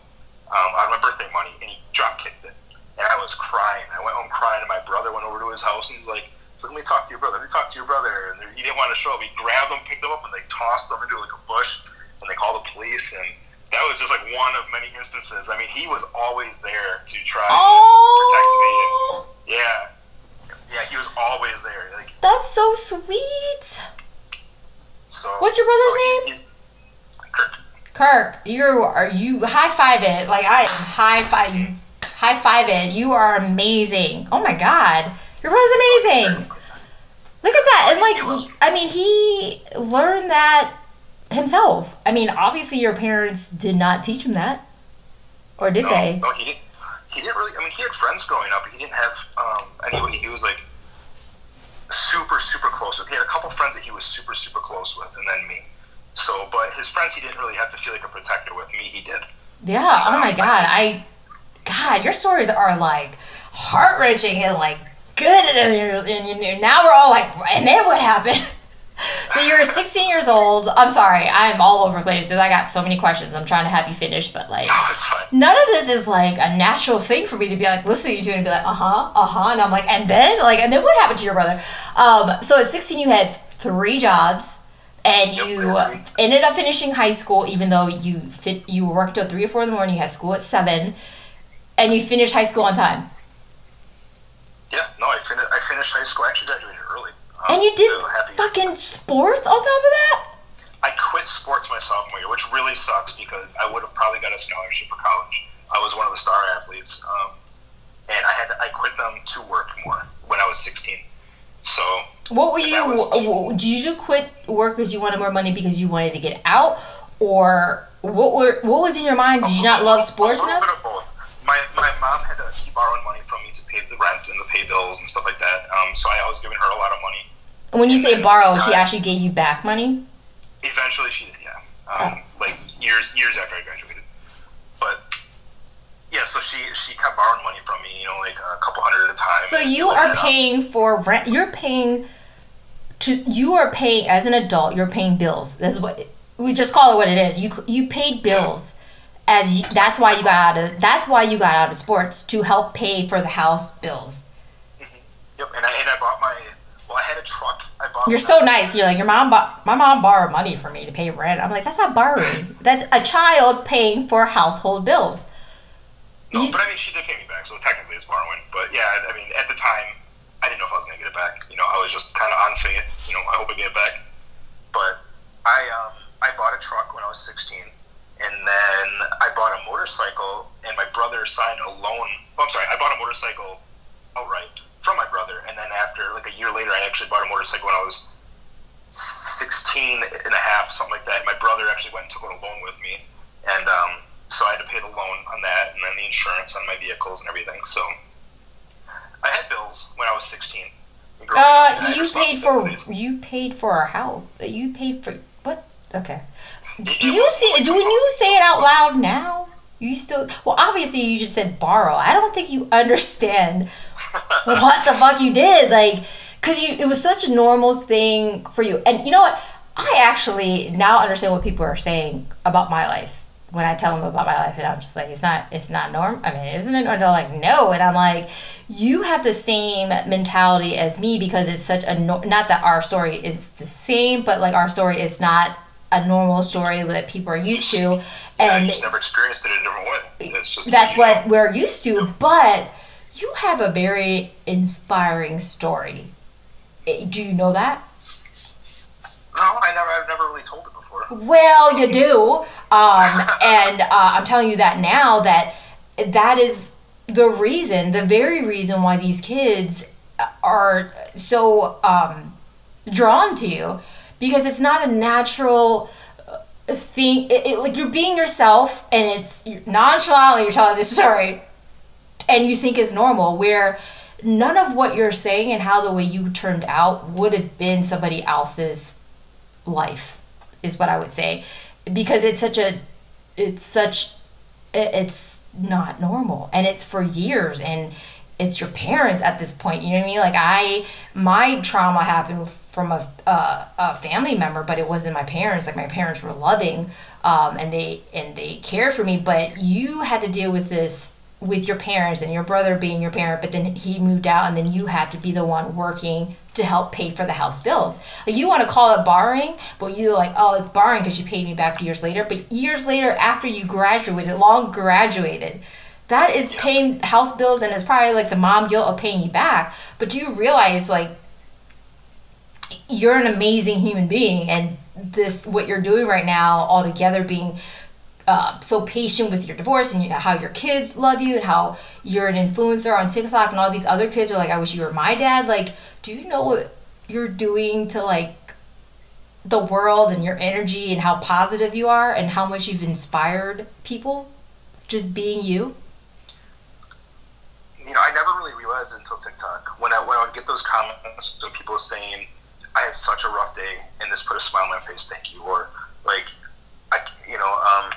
um, out of my birthday money, and he drop kicked it. And I was crying. I went home crying, and my brother went over to his house, and he's like, "So let me talk to your brother. Let me talk to your brother." And he didn't want to show up. He grabbed him, picked him up, and they tossed him into like a bush, and they called the police. And that was just like one of many instances. I mean, he was always there to try and protect me. And, oh, yeah, yeah, he was always there. Like that's so sweet. so. What's your brother's so he- name? Kirk. Kirk, you are you high five it like I am high five you high five it. You are amazing. Oh my god, your brother's amazing. Look at that, and like I mean, he learned that himself. I mean, obviously your parents did not teach him that, or did no, they? No, he didn't. He didn't really. I mean, he had friends growing up. He didn't have um, anybody he was like super, super close with. He had a couple friends that he was super, super close with, and then me. So, but his friends, he didn't really have to feel like a protector with. Me, he did. Yeah. Oh my god. I, God, your stories are like heart wrenching and like good, and, and now we're all like, and then what happened? So you're 16 years old. I'm sorry, I'm all over the place because I got so many questions. I'm trying to have you finish, but like fine. none of this is like a natural thing for me to be like listening to and be like, uh huh, uh huh, and I'm like, and then like, and then what happened to your brother? Um, so at 16 you had three jobs, and you ended up finishing high school, even though you fit you worked till three or four in the morning. You had school at seven, and you finished high school on time. Yeah, no, I finished. I finished high school. I actually graduated early. Um, And you did so fucking sports on top of that. I quit sports my sophomore year, which really sucks because I would have probably got a scholarship for college. I was one of the star athletes, um, and I had to, I quit them to work more when I was 16. So What were you? Did you quit work because you wanted more money because you wanted to get out, or what were what was in your mind? Did you not love sports a little enough? bit of both. My, my mom had to keep borrowing money from me to pay the rent and the pay bills and stuff like that. Um, so I was giving her a lot of money. When you and say borrow, she actually gave you back money. Eventually, she did, yeah. Oh. Um, Like years years after I graduated. Yeah, so she she kept borrowing money from me, you know, like a couple hundred at a time. So you are paying for rent. You're paying to. You are paying as an adult. You're paying bills. This is what we just call it. What it is. You you paid bills. As you, that's why you got out of that's why you got out of sports to help pay for the house bills. Mm-hmm. Yep, and I and I bought my well, I had a truck. I bought. You're so nice. You're like your mom. Bought, my mom borrowed money for me to pay rent. I'm like that's not borrowing. That's a child paying for household bills. No, but I mean, she did pay me back, so technically it's borrowing. But yeah, I I mean, at the time, I didn't know if I was gonna get it back. You know, I was just kind of on faith. You know, I hope I get it back. But I um I bought a truck when I was 16, and then I bought a motorcycle, and my brother signed a loan. Oh, I'm sorry, I bought a motorcycle outright from my brother, and then after like a year later. later, I actually bought a motorcycle when I was 16 and a half, something like that. My brother actually went and took out a loan with me, and um, so I had to pay the loan on that, and then the insurance on my vehicles and everything. So I had bills when I was 16. Uh, you paid for you paid for a house. You paid for what? Okay. Do you see? Do when you say it out loud now? You still well, obviously you just said borrow. I don't think you understand what the fuck you did. Like, cause you it was such a normal thing for you. And you know what? I actually now understand what people are saying about my life when I tell them about my life, and I'm just like, it's not, it's not norm. I mean, isn't it? And they're like, no, and I'm like, you have the same mentality as me because it's such a no- not that our story is the same, but like our story is not a normal story that people are used to, and yeah, never experienced it in a different way. It's just that's what know. we're used to, but you have a very inspiring story. Eh, do you know that? No, I never. I've never really told it. Well, you do, um, and uh, I'm telling you that now that that is the reason, the very reason why these kids are so um, drawn to you because it's not a natural uh, thing. It, it, like you're being yourself, and it's nonchalantly you're telling this story, and you think it's normal. Where none of what you're saying and how the way you turned out would have been somebody else's life, is what I would say, because it's such a, it's such, it's not normal, and it's for years and it's your parents at this point. You know what I mean? Like I, my trauma happened from a, a, a family member, but it wasn't my parents. Like my parents were loving, um, and they and they cared for me. But you had to deal with this with your parents and your brother being your parent. But then he moved out, and then you had to be the one working to help pay for the house bills. Like you want to call it borrowing, but you're like, oh, it's borrowing because you paid me back years later. But years later, after you graduated, long graduated that is paying house bills and it's probably like the mom guilt of paying you back but do you realize like you're an amazing human being and this what you're doing right now altogether being uh, so patient with your divorce and how your kids love you and how you're an influencer on TikTok and all these other kids are like, I wish you were my dad. Like, do you know what you're doing to like the world and your energy and how positive you are and how much you've inspired people just being you? you know, I never really realized until TikTok. When I when I would get those comments of people saying, "I had such a rough day, and this put a smile on my face. Thank you," or like, I, you know, um,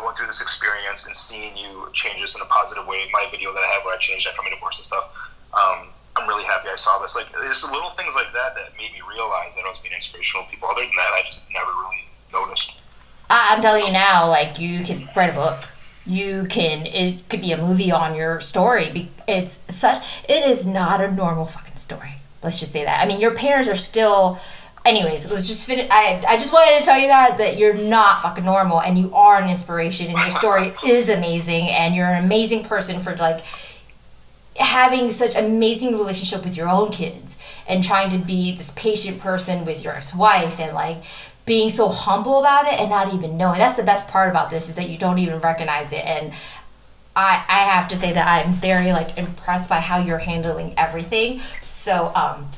going through this experience and seeing you change this in a positive way. My video that I have where I changed that from a divorce and stuff. Um, I'm really happy I saw this. Like, it's little things like that that made me realize that I was being inspirational people. Other than that, I just never really noticed. I'm telling you now, like you can write a book you can it could be a movie on your story it's such it is not a normal fucking story let's just say that i mean your parents are still anyways let's just finish i i just wanted to tell you that that you're not fucking normal and you are an inspiration and your story is amazing and you're an amazing person for like having such amazing relationship with your own kids and trying to be this patient person with your ex-wife and like being so humble about it and not even knowing. That's the best part about this is that you don't even recognize it. And I I have to say that I'm very like impressed by how you're handling everything. So um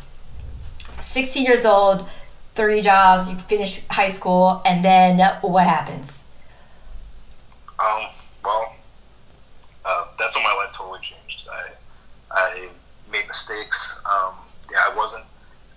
16 years old, three jobs, you finish high school, and then what happens? Um, well, uh, that's when my life totally changed. I, I made mistakes. Um, yeah, I wasn't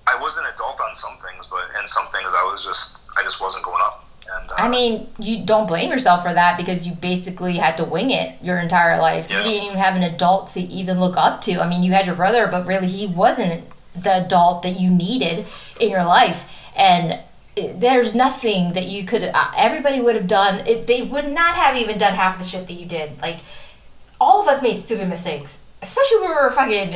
I was an adult on some things, but in some things I was just I just wasn't going up. And, uh, I mean, you don't blame yourself for that because you basically had to wing it your entire life. Yeah. You didn't even have an adult to even look up to. I mean, you had your brother, but really he wasn't the adult that you needed in your life. And there's nothing that you could uh, everybody would have done it, they would not have even done half the shit that you did like all of us made stupid mistakes especially when we were fucking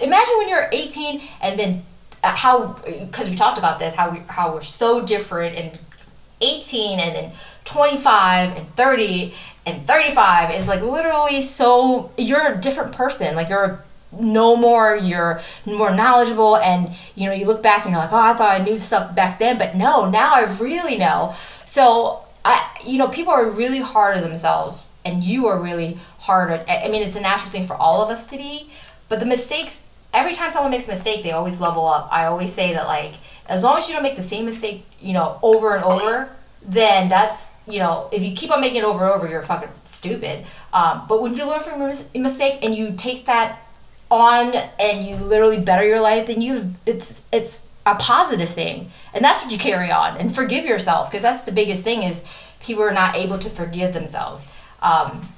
imagine when you're 18 and then uh, how because we talked about this how we how we're so different and 18 and then 25 and 30 and 35 is like literally so you're a different person like you're no more you're more knowledgeable and you know you look back and you're like oh i thought i knew stuff back then but no now i really know so i you know people are really hard on themselves and you are really hard i mean it's a natural thing for all of us to be but the mistakes every time someone makes a mistake, they always level up. I always say that like as long as you don't make the same mistake, you know, over and over, then that's you know, if you keep on making it over and over, you're fucking stupid. Um, but when you learn from mis- mistake and you take that on and you literally better your life, then you've it's it's a positive thing, and that's what you carry on and forgive yourself because that's the biggest thing is people are not able to forgive themselves. Um,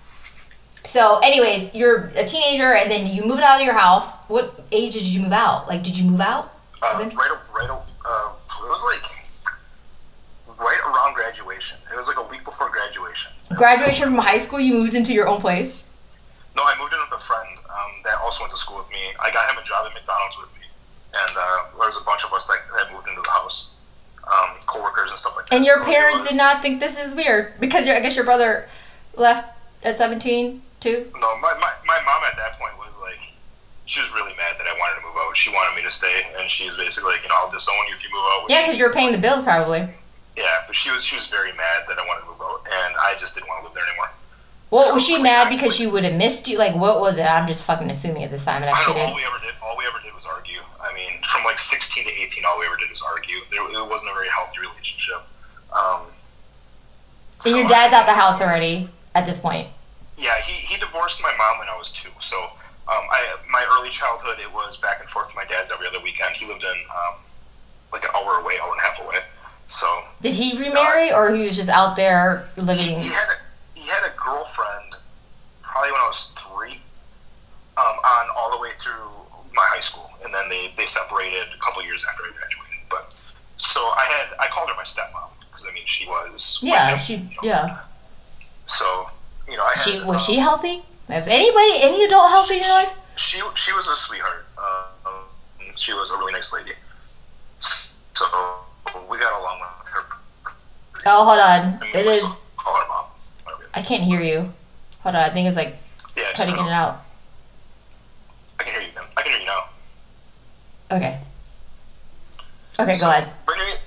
so, anyways, you're a teenager and then you moved out of your house. What age did you move out? Like, did you move out? Uh, right, right. Uh, it was like right around graduation. It was like a week before graduation. Graduation from high school, you moved into your own place. No, I moved in with a friend um, that also went to school with me. I got him a job at McDonald's with me, and uh, there was a bunch of us that, that moved into the house, um, coworkers and stuff like that. And your So parents did not think this is weird because I guess your brother left at 17 too. No, my, my, my mom at that point was like, she was really mad that I wanted to move out. She wanted me to stay, and she was basically like, you know, I'll disown you if you move out. Yeah, because you're paying the bills probably. Yeah, but she was she was very mad that I wanted to move out, and I just didn't want to live there anymore. Well, was she mad because she would have missed you? Like, what was it? I'm just fucking assuming at this time, and I I should all have. we ever did, all we ever did was argue. I mean, from like 16 to 18, all we ever did was argue. There, it wasn't a very healthy relationship. Um, And your so- dad's out the house already at this point. Yeah, he, he divorced my mom when I was two. So um, I my early childhood, it was back and forth to my dad's every other weekend. He lived in um, like an hour away, hour and a half away. So Did he remarry, or he was just out there living? he had a, he had a girlfriend probably when I was three, um, on all the way through my high school, and then they, they separated a couple years after I graduated. But so I had I called her my stepmom because I mean she was Yeah, him, she. you know. Yeah, So you know I had, she was um, she healthy? Was anybody, any adult healthy in your life? She she was a sweetheart. Uh, um, she was a really nice lady. So we got along with her. Oh, hold on. I mean, It is. Call her mom. I can't hear you. Hold on. I think it's like Yeah, cutting in and out. I can hear you. Now. I can hear you now. Okay. Okay, So, go ahead. it-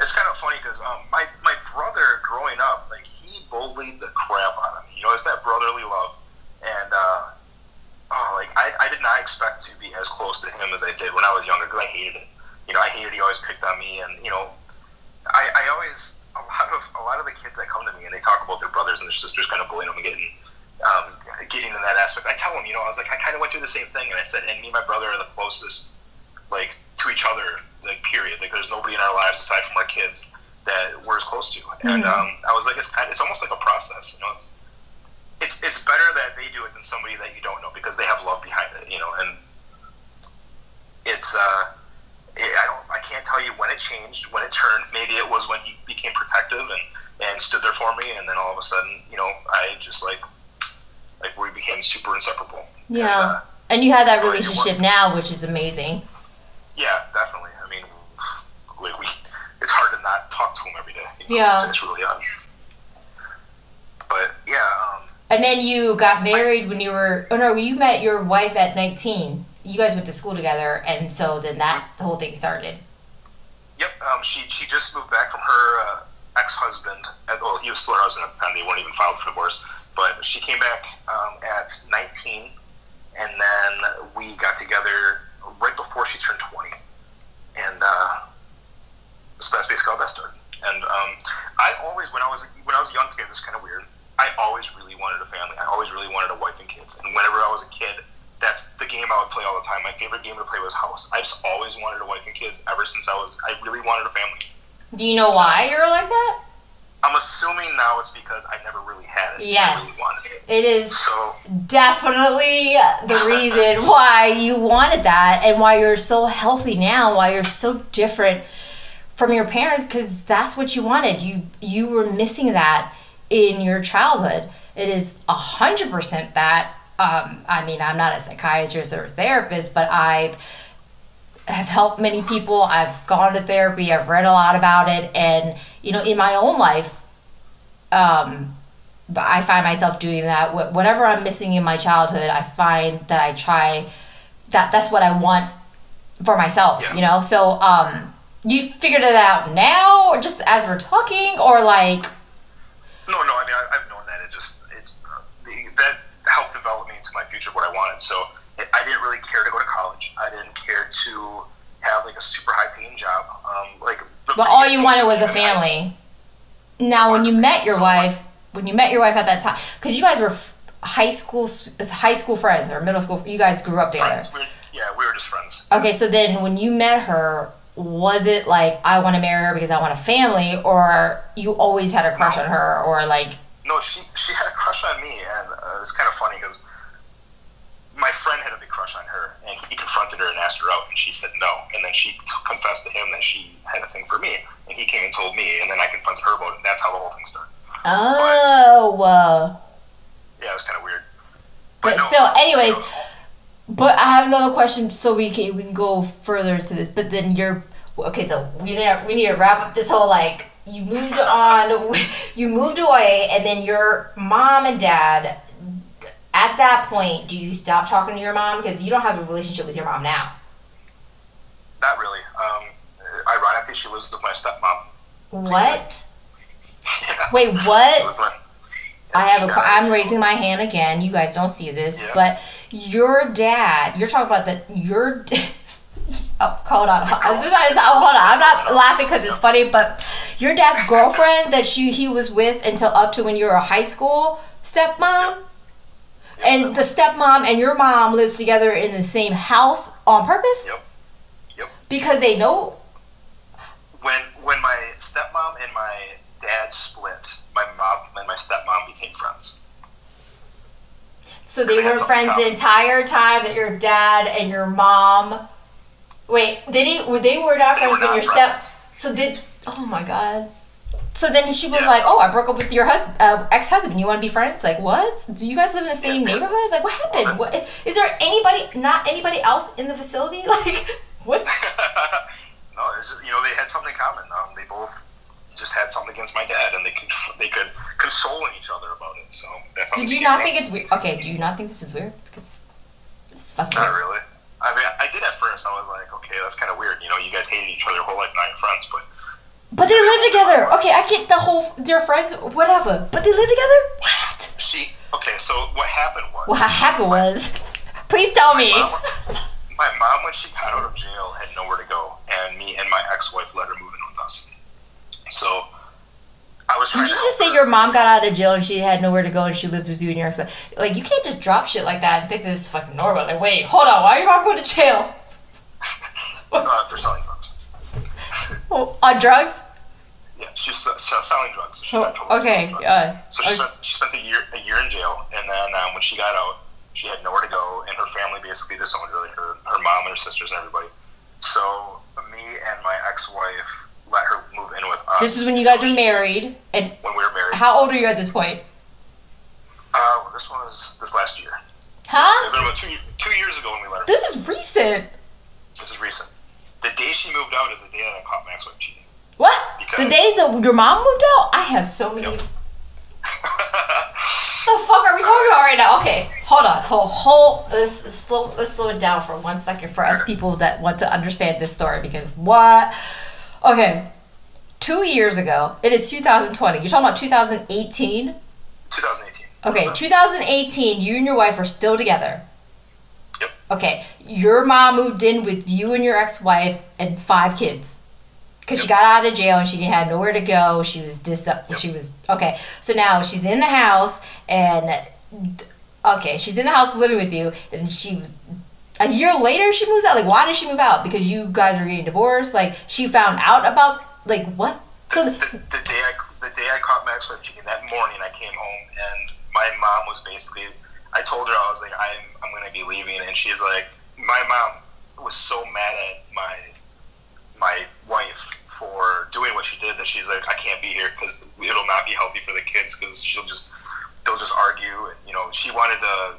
it's kind of funny because um, my my brother growing up, like he bullied the crap out of me. You know, it's that brotherly love, and uh, oh, like I, I did not expect to be as close to him as I did when I was younger because I hated it. You know, I hated he always picked on me, and you know, I, I always lot of a lot of the kids that come to me and they talk about their brothers and their sisters kind of bullying them and getting um, getting in that aspect. I tell them, you know, I was like, I kind of went through the same thing, and I said, and me and my brother are the closest, like to each other, like period. Like there's nobody in our lives aside from our kids that we're as close to. And Mhm. um, I was like, it's kind of, it's almost like a process, you know. It's it's it's better that they do it than somebody that you don't know because they have love behind it, you know. And it's uh, I don't, I can't tell you when it changed, when it turned. Maybe it was when he became protective and and stood there for me, and then all of a sudden, you know, I just like like we became super inseparable. And, Yeah. uh, And you have that relationship now, which is amazing. Yeah, definitely. I mean, like we, it's hard to not talk to him every day. you know, Yeah. it's, really odd. But yeah, um, And then you got married when you were. Oh no, you met your wife at 19. You guys went to school together, and so then that whole thing started. yep. Um, she she just moved back from her uh, ex husband. Well, he was still her husband at the time. They weren't even filed for divorce. But she came back um, at 19, and then we got together right before she turned 20, and uh, so that's basically how that started. And um, I always, when I was when I was a young kid, this kind of weird. I always really wanted a family. I always really wanted a wife and kids. And whenever I was a kid, that's the game I would play all the time. My favorite game to play was House. I just always wanted a wife and kids ever since I was. I really wanted a family. Do you know why you're like that? I'm assuming now it's because I never really had it. Yes. really wanted it. It is So definitely the reason why you wanted that and why you're so healthy now, why you're so different from your parents because that's what you wanted. You you were missing that in your childhood. It is a hundred percent that. Um, I mean, I'm not a psychiatrist or a therapist, but I've have helped many people. I've gone to therapy. I've read a lot about it, and you know, in my own life, um, I find myself doing that. Wh- Whatever I'm missing in my childhood, I find that I try. That that's what I want for myself. Yeah. You know. So, um, you figured it out now, or just as we're talking, or like, no, no. I mean, I, I've known that. It just it uh, the, that helped develop me into my future what I wanted. So I didn't really care to go to college. I didn't care to have like a super high paying job. Um, like, But all you wanted was a that I- family. Now, when you met your wife, when you met your wife at that time, because you guys were f- high school, high school friends or middle school, you guys grew up together. Yeah, we were just friends. Okay, so then when you met her, was it like I want to marry her because I want a family, or you always had a crush on her, or like No, she she had a crush on me, and uh, it's kind of funny because my friend had a big crush on her, and he confronted her and asked her out, and she said no, and then she confessed to him that she had a thing for me, and he came and told me, and then I confronted her about it, and that's how the whole thing started. oh, uh, Yeah, it's kind of weird. But no, still, you anyways, know, But I have another question, so we can we can go further to this. But then you're okay. So we need to, we need to wrap up this whole like you moved on, you moved away, and then your mom and dad. At that point, do you stop talking to your mom because you don't have a relationship with your mom now? not really. Um, ironically, she lives with my stepmom. What? Yeah. Wait, what? my- I have a. I'm raising my hand again. You guys don't see this, Yeah. but your dad. You're talking about that. Your. Oh, hold on. This is, is- oh, hold on. I'm not laughing because it's funny, but your dad's girlfriend that she he was with until up to when you were a high school stepmom, and the stepmom and your mom lives together in the same house on purpose Yep. Yep. because they know. When when my stepmom and my dad split, my mom and my stepmom became friends. So they They were something friends the entire time that your dad and your mom. Wait, did he? Were they were not They friends when your step? friends. So did? Oh my god. So then she was Yeah. like, "Oh, I broke up with your husband, uh, ex-husband. You want to be friends? Like, what? Do you guys live in the same Yeah. neighborhood? Like, what happened? What is there anybody? Not anybody else in the facility? Like, what? no, it's, you know they had something in common. Um, they both just had something against my dad, and they could they could console each other about it. So that's Did you not think it's weird? Okay, do you not think this is weird? Because this is fucking Not weird. really. I mean, I did at first. I was like, okay, that's kind of weird. You know, you guys hated each other whole life, now you're friends. But But they live together. Okay, I get the whole they're friends, whatever. But they live together. What? she, okay, so what happened was, What happened was, please tell me. mom, my mom, when she got out of jail, had nowhere to go, and me and my ex-wife let her move in with us. So I was Did you to just say your mom got out of jail and she had nowhere to go and she lived with you and your ex? Like you can't just drop shit like that and think this is fucking normal. Like wait, hold on, why are your mom going to jail? uh, for selling drugs. Oh, on drugs? Yeah, she's selling drugs. She Oh, okay. drugs. Uh, So she okay. spent, she spent a year a year in jail, and then um, when she got out, she had nowhere to go, and her family basically disowned her, her, her mom and her sisters and everybody. So me and my ex-wife let her move in with us. this is when you guys were married. And When we were married. how old are you at this point? Uh, well, this one was this last year. Huh? about two two years ago when we let her. This is recent. This is recent. The day she moved out is the day that I caught ex-wife cheating. What? Because- The day that your mom moved out? I have so many. Yep. the fuck are we talking about right now? Okay, hold on, hold, hold. Let's, let's slow, let's slow it down for one second for us people that want to understand this story because what? Okay, two years ago, it is 2020. You're talking about 2018. 2018. Okay, uh-huh. 2018. You and your wife are still together. Yep. Okay, your mom moved in with you and your ex-wife and five kids. Because she got out of jail and she had nowhere to go. She was dis. She was okay. So now she's in the house and okay, she's in the house living with you, and she was a year later she moves out. Like, why did she move out? Because you guys are getting divorced. Like, she found out about like what? So the, the day I the day I caught ex-wife cheating, that morning I came home and my mom was basically. I told her I was like I'm I'm gonna be leaving, and she's like my mom was so mad at my my wife for doing what she did that she's like I can't be here because it'll not be healthy for the kids because she'll just they'll just argue. And, you know, she wanted to.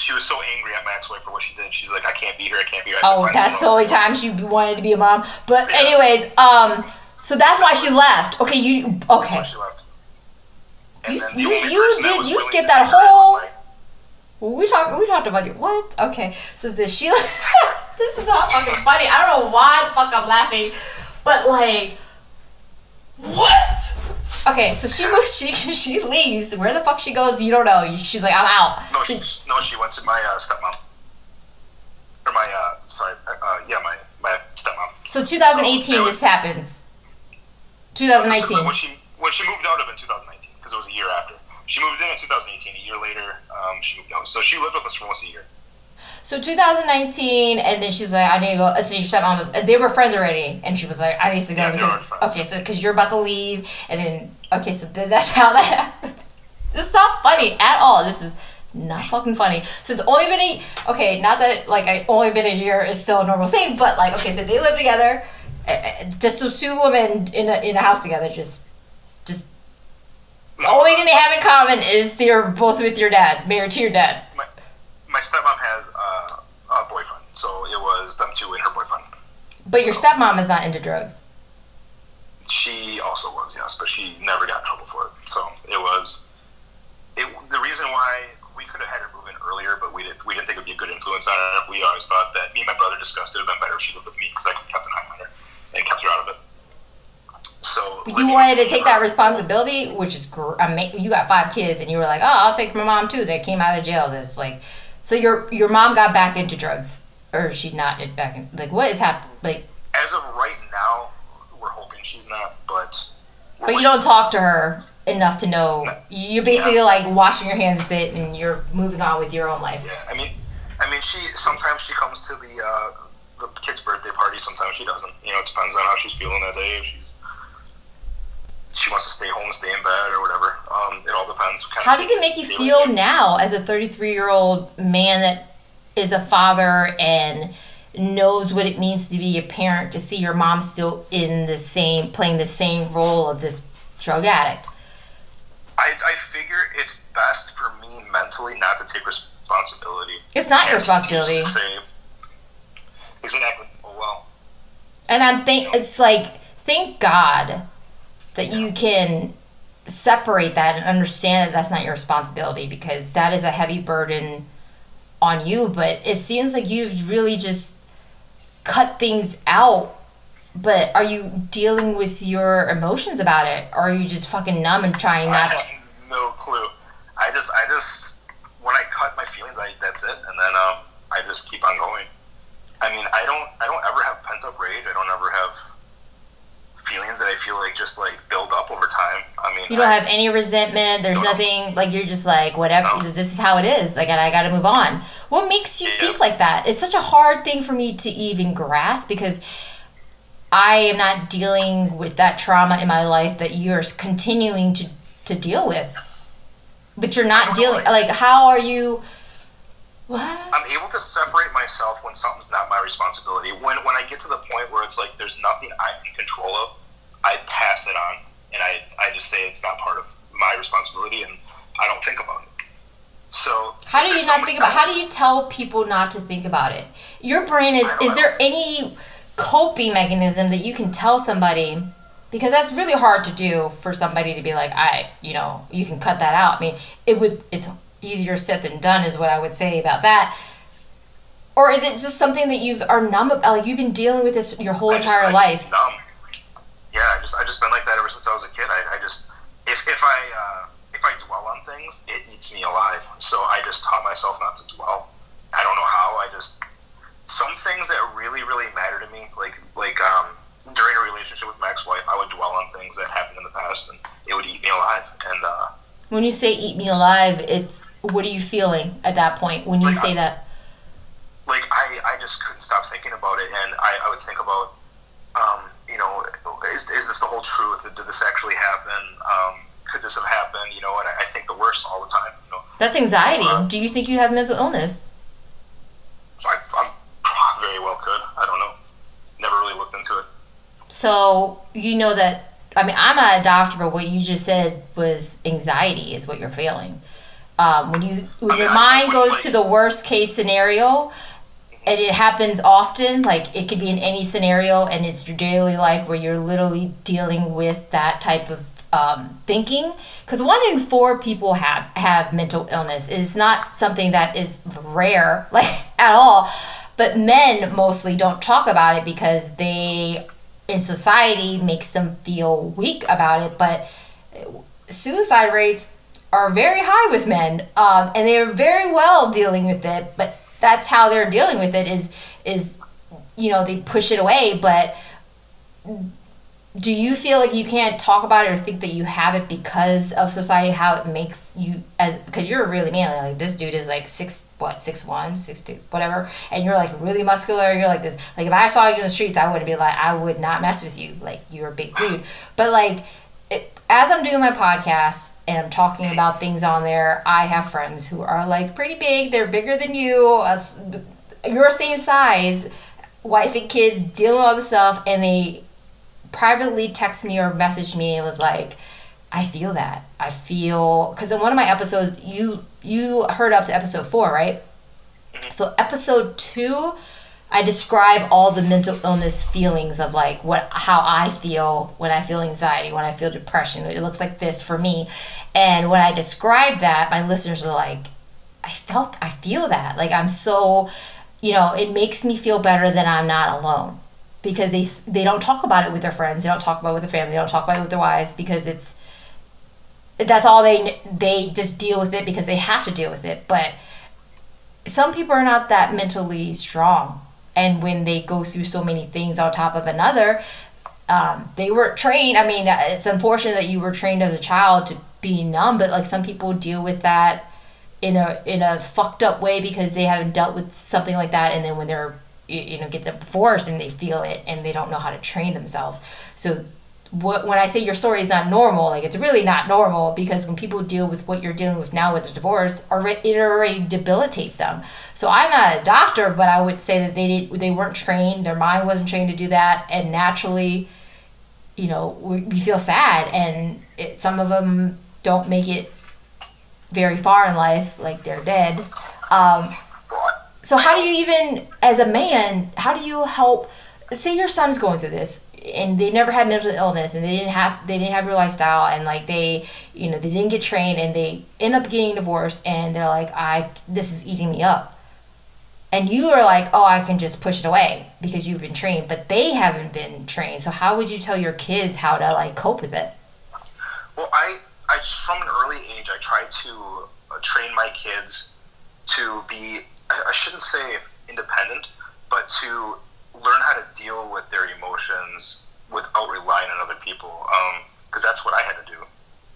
She was so angry at ex-wife for what she did. She's like, I can't be here. I can't be here. I have to Oh, that's the only time she wanted to be a mom. But Yeah. anyways, um, so that's why she left. Okay, you That's okay? why she left. You you you did you skipped that take her in was whole. We talked we talked about you. What? Okay, so this she. this is not fucking funny. I don't know why the fuck I'm laughing, but like, what? Okay, so she moves. She she leaves. Where the fuck she goes, you don't know. She's like, I'm out. No, So- she, no, she went to my uh, stepmom. or my uh, sorry, uh, yeah, my my stepmom. So 2018, Oh, it this happens. This is 2019. When she when she moved out of in 2019 because it was a year after. She moved in in 2018. A year later, um, she moved out. So she lived with us for almost a year. So 2019, and then she's like, I need to go. So your stepmom was, they were friends already, and she was like, I need to go Yeah, because okay, so because you're about to leave, and then okay, so then that's how that happened. This is not funny at all. This is not fucking funny. So it's only been a okay, not that like I only been a year is still a normal thing, but like okay, so they live together, uh, uh, just those two women in a in a house together, just just. The only thing they have in common is they're both with your dad, married to your dad. My my stepmom has so it was them two and her boyfriend. But your So- stepmom is not into drugs. She also was, yes, but she never got in trouble for it. So it was. It, the reason why we could have had her move in earlier, but we didn't. We didn't think it would be a good influence on her. We always thought that me and my brother discussed it would have been better if she lived with me because I could have kept an eye on her and kept her out of it. So you wanted to take her- that responsibility, which is gr- ama- you got five kids, and you were like, "Oh, I'll take my mom too." That came out of jail. This like, so your your mom got back into drugs, or is she not it back in like what is happening? Like, As of right now, we're hoping she's not, but. but you don't talk to her enough to know. You're basically like washing your hands with it, and you're moving on with your own life. Yeah, I mean, I mean, she sometimes she comes to the uh, the kid's birthday party. Sometimes she doesn't. You know, it depends on how she's feeling that day. If she's she wants to stay home stay in bed or whatever. Um, it all depends. Kind How does it make you feel now as a 33 year old man that is a father and knows what it means to be a parent to see your mom still in the same playing the same role of this drug addict? I, I figure it's best for me mentally not to take responsibility. It's not your responsibility. Say, exactly. Oh well. And I'm think it's like thank God that you can separate that and understand that that's not your responsibility because that is a heavy burden on you. But it seems like you've really just cut things out. But are you dealing with your emotions about it, or are you just fucking numb and trying not? I have no clue. I just, I just, when I cut my feelings, I that's it, and then um, I just keep on going. I mean, I don't, I don't ever have pent up rage. I don't ever have feelings that I feel like just like build up over time. I mean, You don't I, have any resentment. There's No, no. nothing like you're just like whatever. No. This is how it is. Like, and I got to move on. What makes you Yeah. think like that? It's such a hard thing for me to even grasp because I am not dealing with that trauma in my life that you're continuing to to deal with. But you're not don't know, dealing. like- Like, how are you? What? I'm able to separate myself when something's not my responsibility. When when I get to the point where it's like there's nothing I'm in control of, I pass it on and I, I just say it's not part of my responsibility and I don't think about it. So How do you not think about? How do you tell people not to think about it? Your brain is. Is there any coping mechanism that you can tell somebody? Because that's really hard to do for somebody to be like, I, you know, you can cut that out. I mean, it would. It's easier said than done, is what I would say about that. Or is it just something that you've are numb? ab- Like you've been dealing with this your whole I entire just life. Numb. Yeah, I just I just been like that ever since I was a kid. I, I just if if I uh, if I dwell on things, it eats me alive. So I just taught myself not to dwell. I don't know how. I just some things that really really matter to me, like like um, during a relationship with my ex-wife, I would dwell on things that happened in the past, and it would eat me alive. And uh, When you say "eat me alive," it's what are you feeling at that point when you Like, say I- that? like I, I just couldn't stop thinking about it and I, I would think about um, you know is, is this the whole truth? Did this actually happen? Um, could this have happened? You know and I, I think the worst all the time you know. That's anxiety. Uh, Do you think you have mental illness? I, I'm very well could. I don't know. Never really looked into it. So you know that I mean I'm not a doctor, but what you just said was anxiety is what you're feeling. Um, when you when I mean, your mind goes would to the worst case scenario, and it happens often. Like it could be in any scenario, and it's your daily life where you're literally dealing with that type of um, thinking. Because one in four people have have mental illness. It's not something that is rare, like at all. But men mostly don't talk about it because they in society makes them feel weak about it. But suicide rates are very high with men, um, and they are very well dealing with it. But that's how they're dealing with it is is you know they push it away but do you feel like you can't talk about it or think that you have it because of society how it makes you as because you're really manly like this dude is like six what six one six two whatever and you're like really muscular you're like this like if i saw you in the streets i wouldn't be like i would not mess with you like you're a big dude but like as i'm doing my podcast and i'm talking about things on there i have friends who are like pretty big they're bigger than you your same size wife and kids dealing with all the stuff and they privately text me or messaged me and was like, I feel that. I feel because in one of my episodes, you you heard up to episode four, right? Mm-hmm. So episode two, I describe all the mental illness feelings of like what how I feel when I feel anxiety, when I feel depression. It looks like this for me, and when I describe that, my listeners are like, I felt, I feel that. Like I'm so, you know, it makes me feel better that I'm not alone because they they don't talk about it with their friends. They don't talk about it with their family. They don't talk about it with their wives because it's that's all they they just deal with it because they have to deal with it. But some people are not that mentally strong, and when they go through so many things on top of another, um, they were trained. I mean, it's unfortunate that you were trained as a child to be numb, but like some people deal with that in a in a fucked up way because they haven't dealt with something like that, and then when they're you know get divorced and they feel it and they don't know how to train themselves so what when i say your story is not normal like it's really not normal because when people deal with what you're dealing with now with a divorce it already debilitates them. So i'm not a doctor but i would say that they did, they weren't trained their mind wasn't trained to do that and naturally you know we, we feel sad and it, some of them don't make it very far in life like they're dead. Um, so how do you even as a man how do you help say your son's going through this and they never had mental illness and they didn't have they didn't have your lifestyle and like they you know they didn't get trained and they end up getting divorced and they're like i this is eating me up. And you are like oh i can just push it away because you've been trained but they haven't been trained. So how would you tell your kids how to like cope with it? Well i i from an early age i try to uh, train my kids to be I shouldn't say independent, but to learn how to deal with their emotions without relying on other people. Because um, that's what I had to do,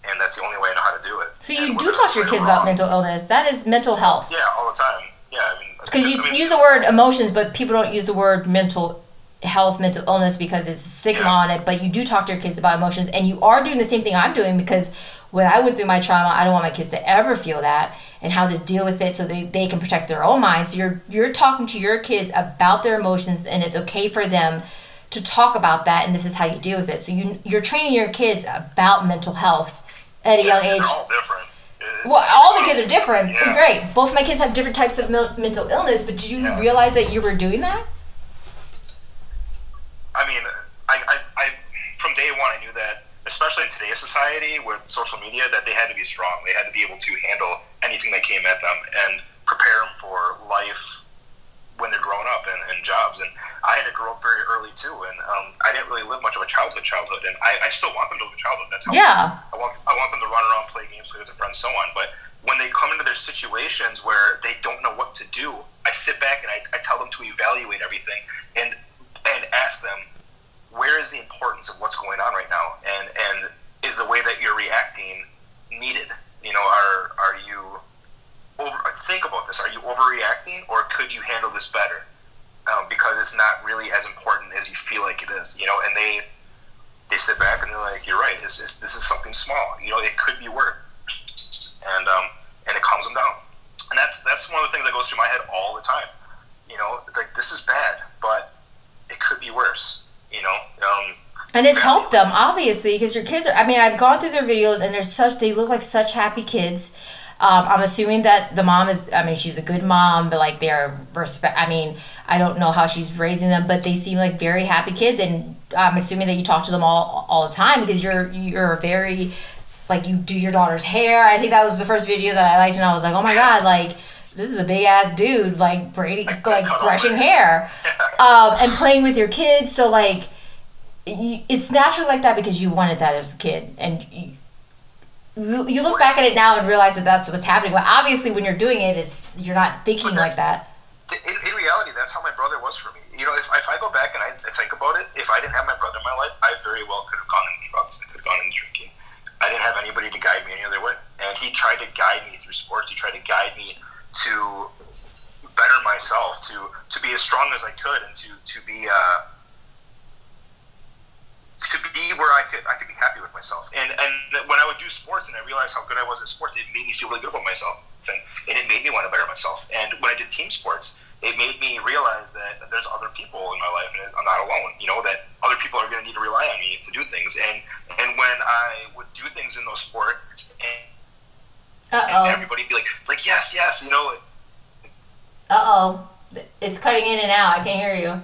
and that's the only way I know how to do it. So you and do talk to your kids wrong, about mental illness. That is mental health. Yeah, all the time. Yeah, I mean, because you I mean, use the word emotions, but people don't use the word mental health, mental illness because it's stigma yeah. on it. But you do talk to your kids about emotions, and you are doing the same thing I'm doing because when I went through my trauma, I don't want my kids to ever feel that and how to deal with it so they, they can protect their own minds. So you're you're talking to your kids about their emotions and it's okay for them to talk about that and this is how you deal with it. So you you're training your kids about mental health at a yeah, young age. all different. Well, all the kids are different. Yeah. Great. Both my kids have different types of mental illness, but did you yeah. realize that you were doing that? I mean, I, I, I, from day one, I knew that especially in today's society with social media, that they had to be strong. They had to be able to handle anything that came at them and prepare them for life when they're growing up and, and jobs. And I had to grow up very early too, and um, I didn't really live much of a childhood. Childhood, and I, I still want them to live a childhood. That's how yeah. I want. I want them to run around, play games, play with their friends, so on. But when they come into their situations where they don't know what to do, I sit back and I, I tell them to evaluate everything and and ask them where is the importance of what's going on right now, and and is the way that you're reacting needed? You know, are are you over? Think about this. Are you overreacting, or could you handle this better? Um, because it's not really as important as you feel like it is. You know, and they they sit back and they're like, "You're right. This, this, this is something small. You know, it could be worse," and um, and it calms them down. And that's that's one of the things that goes through my head all the time. You know, it's like this is bad, but it could be worse you know. Um, and it's helped them obviously because your kids are. I mean, I've gone through their videos and they're such. They look like such happy kids. Um, I'm assuming that the mom is. I mean, she's a good mom, but like they're respect. I mean, I don't know how she's raising them, but they seem like very happy kids, and I'm assuming that you talk to them all all the time because you're you're very like you do your daughter's hair. I think that was the first video that I liked, and I was like, oh my god, like this is a big ass dude like braiding like brushing hair um, and playing with your kids so like it's natural like that because you wanted that as a kid and you, you look back at it now and realize that that's what's happening but obviously when you're doing it it's you're not thinking like that in, in reality, that's how my brother was for me. You know, if, if I go back and I think about it, if I didn't have my brother in my life, I very well could have gone into drugs. I could have gone into drinking. I didn't have anybody to guide me any other way. And he tried to guide me through sports. He tried to guide me to better myself, to to be as strong as I could, and to to be uh, to be where I could I could be happy with myself. And and when I would do sports and I realized how good I was at sports, it made me feel really good about myself, and, and it made me want to better myself. And when I did team sports, it made me realize that there's other people in my life and I'm not alone. You know that other people are going to need to rely on me to do things. And and when I would do things in those sports, and, and everybody be like, like yes, yes, you know. Uh oh, it's cutting in and out. I can't hear you.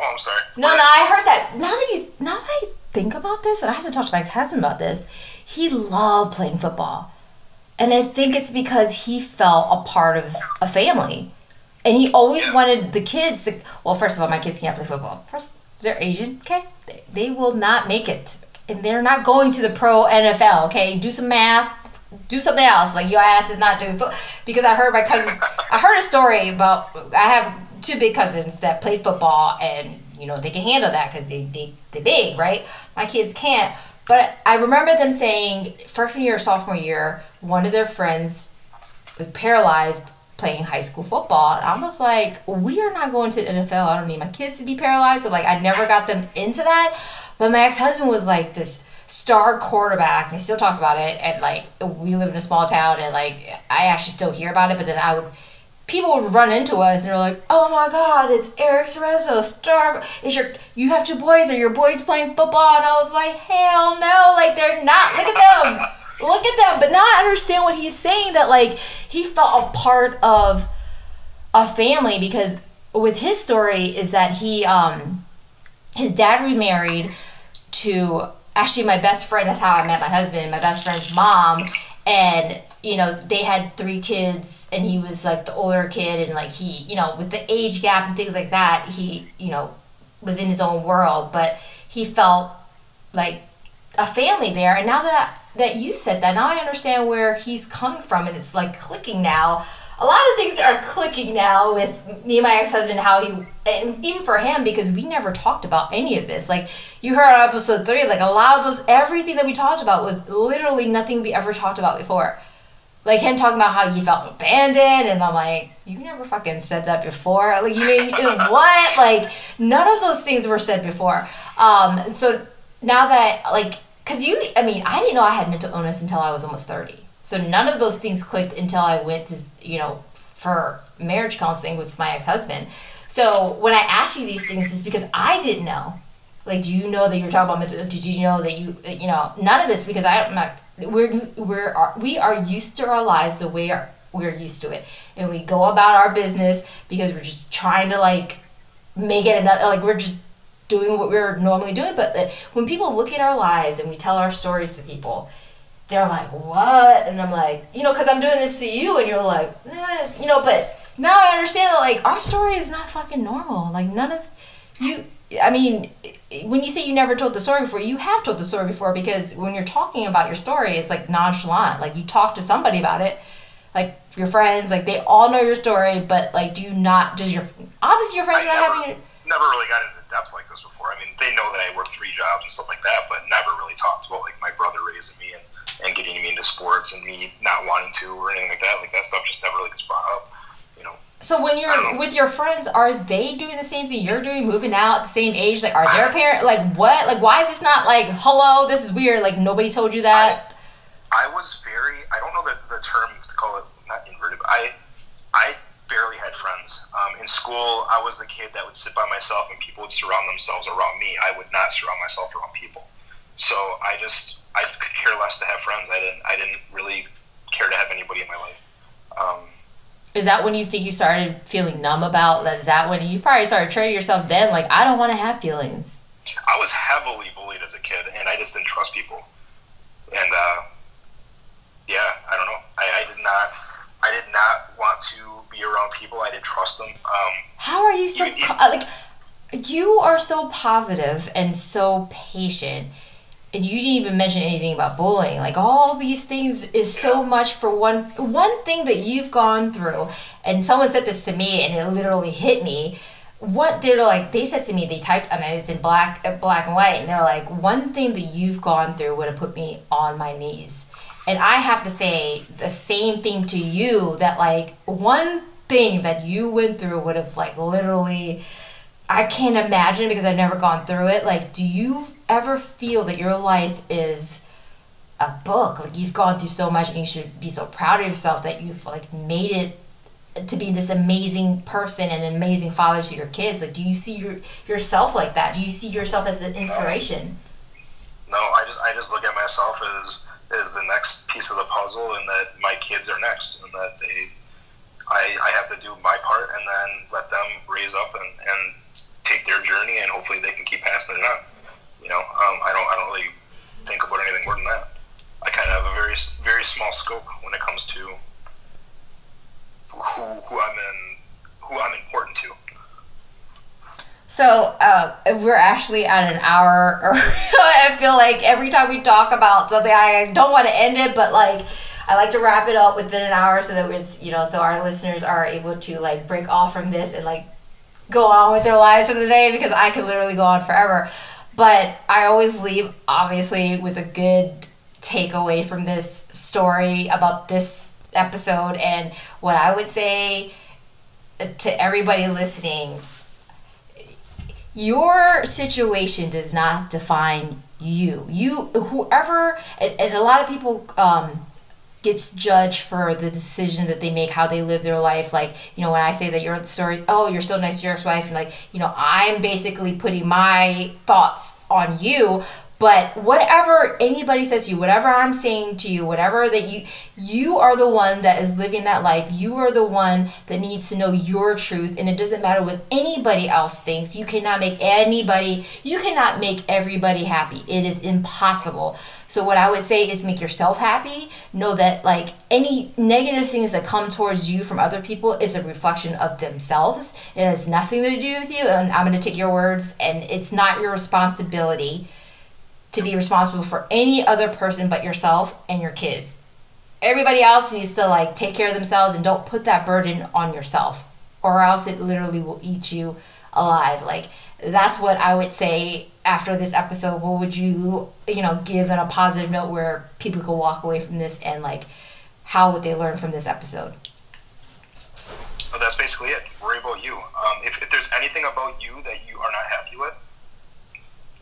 Oh, I'm sorry. No, no, I heard that. Now that you, now that I think about this, and I have to talk to my husband about this, he loved playing football, and I think it's because he felt a part of a family and he always wanted the kids to. Well, first of all, my kids can't play football. First, they're Asian. Okay, they, they will not make it, and they're not going to the pro NFL. Okay, do some math. Do something else. Like your ass is not doing football. Because I heard my cousin. I heard a story about. I have two big cousins that played football, and you know they can handle that because they they they big, right? My kids can't. But I remember them saying freshman year, sophomore year, one of their friends was paralyzed playing high school football. I was like, we are not going to the NFL. I don't need my kids to be paralyzed. So like I never got them into that. But my ex husband was like this star quarterback and he still talks about it and like we live in a small town and like I actually still hear about it but then I would people would run into us and they're like, "Oh my God, it's Eric Cerezo, star. Is your you have two boys? Are your boys playing football?" And I was like, "Hell no! Like they're not. Look at them." look at them. But now I understand what he's saying that like he felt a part of a family because with his story is that he um his dad remarried to actually my best friend that's how I met my husband, my best friend's mom and you know they had three kids and he was like the older kid and like he you know with the age gap and things like that he you know was in his own world but he felt like a family there and now that that you said that. Now I understand where he's coming from, and it's like clicking now. A lot of things are clicking now with me and my ex husband. How he and even for him because we never talked about any of this. Like you heard on episode three, like a lot of those everything that we talked about was literally nothing we ever talked about before. Like him talking about how he felt abandoned, and I'm like, you never fucking said that before. Like you mean what? Like none of those things were said before. Um, so now that like because you, I mean, I didn't know I had mental illness until I was almost 30. So none of those things clicked until I went to, you know, for marriage counseling with my ex husband. So when I ask you these things, it's because I didn't know. Like, do you know that you were talking about mental? Did you know that you, you know, none of this because I'm not. We're we're we are used to our lives the way we're used to it, and we go about our business because we're just trying to like make it another. Like we're just doing what we're normally doing. But when people look at our lives and we tell our stories to people, they're like, "What?" And I'm like, you know, because I'm doing this to you, and you're like, eh, you know. But now I understand that like our story is not fucking normal. Like none of you. I mean, when you say you never told the story before, you have told the story before because when you're talking about your story, it's like nonchalant. Like you talk to somebody about it, like your friends, like they all know your story, but like do you not? Does your obviously your friends I are not never, having. Never really got into depth like this before. I mean, they know that I work three jobs and stuff like that, but never really talked about like my brother raising me and, and getting me into sports and me not wanting to or anything like that. Like that stuff just never really gets brought up. So when you're with your friends, are they doing the same thing you're doing, moving out same age? Like, are their parents like what? Like, why is this not like, hello, this is weird? Like nobody told you that. I, I was very. I don't know the the term to call it not inverted. But I I barely had friends. Um, in school, I was the kid that would sit by myself and people would surround themselves around me. I would not surround myself around people. So I just, I could care less to have friends. I didn't, I didn't really care to have anybody in my life. Um, is that when you think you started feeling numb about that? Is that when you probably started training yourself then? Like, I don't want to have feelings. I was heavily bullied as a kid, and I just didn't trust people. And uh, yeah, I don't know. I, I did not. I did not want to be around people. I didn't trust them. Um, How are you so you, like? You are so positive and so patient, and you didn't even mention anything about bullying. Like all these things is so much for one one thing that you've gone through. And someone said this to me, and it literally hit me. What they're like, they said to me, they typed and it's in black, uh, black and white, and they're like, one thing that you've gone through would have put me on my knees. And I have to say the same thing to you. That like one thing that you went through would have like literally I can't imagine because I've never gone through it. Like, do you ever feel that your life is a book? Like, you've gone through so much and you should be so proud of yourself that you've, like, made it to be this amazing person and an amazing father to your kids. Like, do you see your, yourself like that? Do you see yourself as an inspiration? No, I just, I just look at myself as, as the next piece of the puzzle and that my kids are next and that they, I, I have to do my part and then let them raise up and, and take their journey and hopefully they can keep passing it on. You know, um, I don't I don't really think about anything more than that. I kind of have a very very small scope when it comes to who who I'm in who I'm important to. So uh, we're actually at an hour. Or I feel like every time we talk about something, I don't want to end it, but like I like to wrap it up within an hour so that it's you know so our listeners are able to like break off from this and like go on with their lives for the day because I could literally go on forever. But I always leave, obviously, with a good takeaway from this story about this episode. And what I would say to everybody listening your situation does not define you. You, whoever, and, and a lot of people, um, gets judged for the decision that they make, how they live their life. Like, you know, when I say that your story, oh, you're so nice to your ex-wife, and like, you know, I'm basically putting my thoughts on you. But whatever anybody says to you, whatever I'm saying to you, whatever that you you are the one that is living that life. You are the one that needs to know your truth and it doesn't matter what anybody else thinks. You cannot make anybody, you cannot make everybody happy. It is impossible. So what I would say is make yourself happy. Know that like any negative things that come towards you from other people is a reflection of themselves. It has nothing to do with you. And I'm going to take your words and it's not your responsibility to be responsible for any other person but yourself and your kids. Everybody else needs to like take care of themselves and don't put that burden on yourself or else it literally will eat you alive. Like that's what I would say after this episode. What would you, you know, give in a positive note where people could walk away from this and like how would they learn from this episode? Well, that's basically it. Worry about you. Um, if, if there's anything about you that you are not happy with,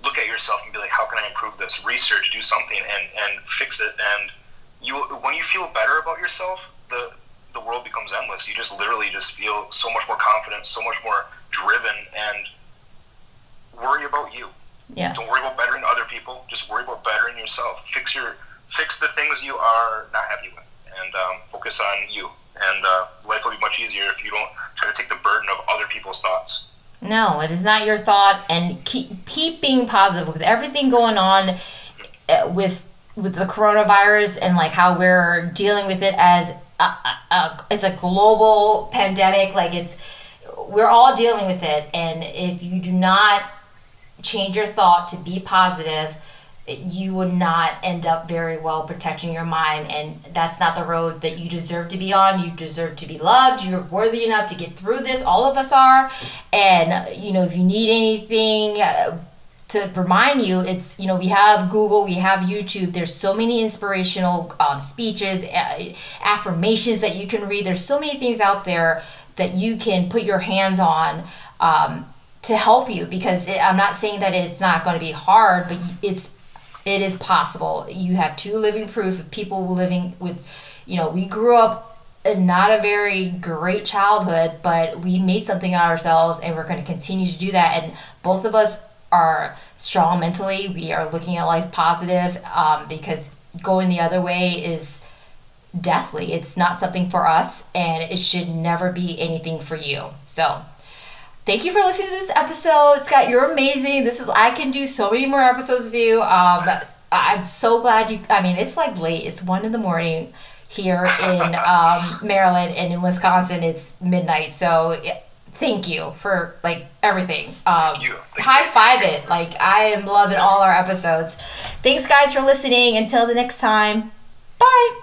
look at yourself and be like, how can I improve this? Research, do something, and and fix it. And you, when you feel better about yourself, the the world becomes endless. You just literally just feel so much more confident, so much more driven, and worry about you. Yes. Don't worry about bettering other people. Just worry about bettering yourself. Fix your fix the things you are not happy with, and um, focus on you. And uh, life will be much easier if you don't try to take the burden of other people's thoughts. No, it is not your thought, and keep keep being positive with everything going on uh, with with the coronavirus and like how we're dealing with it as a, a, a, it's a global pandemic. Like it's we're all dealing with it, and if you do not change your thought to be positive you would not end up very well protecting your mind and that's not the road that you deserve to be on. You deserve to be loved. You're worthy enough to get through this. All of us are. And you know if you need anything uh, to remind you it's you know we have google we have youtube. There's so many inspirational um, speeches uh, affirmations that you can read. There's so many things out there that you can put your hands on um, to help you because it, i'm not saying that it's not going to be hard but it's it is possible. You have two living proof of people living with, you know, we grew up in not a very great childhood, but we made something out of ourselves and we're going to continue to do that. And both of us are strong mentally. We are looking at life positive um, because going the other way is deathly. It's not something for us and it should never be anything for you. So, thank you for listening to this episode. Scott, you're amazing. This is I can do so many more episodes with you. Um, I'm so glad you. I mean, it's like late. It's one in the morning here in um, Maryland, and in Wisconsin, it's midnight. So. thank you for like everything. Um, Thank you. Thank high five it. Like I am loving all our episodes. Thanks guys for listening. Until the next time. Bye.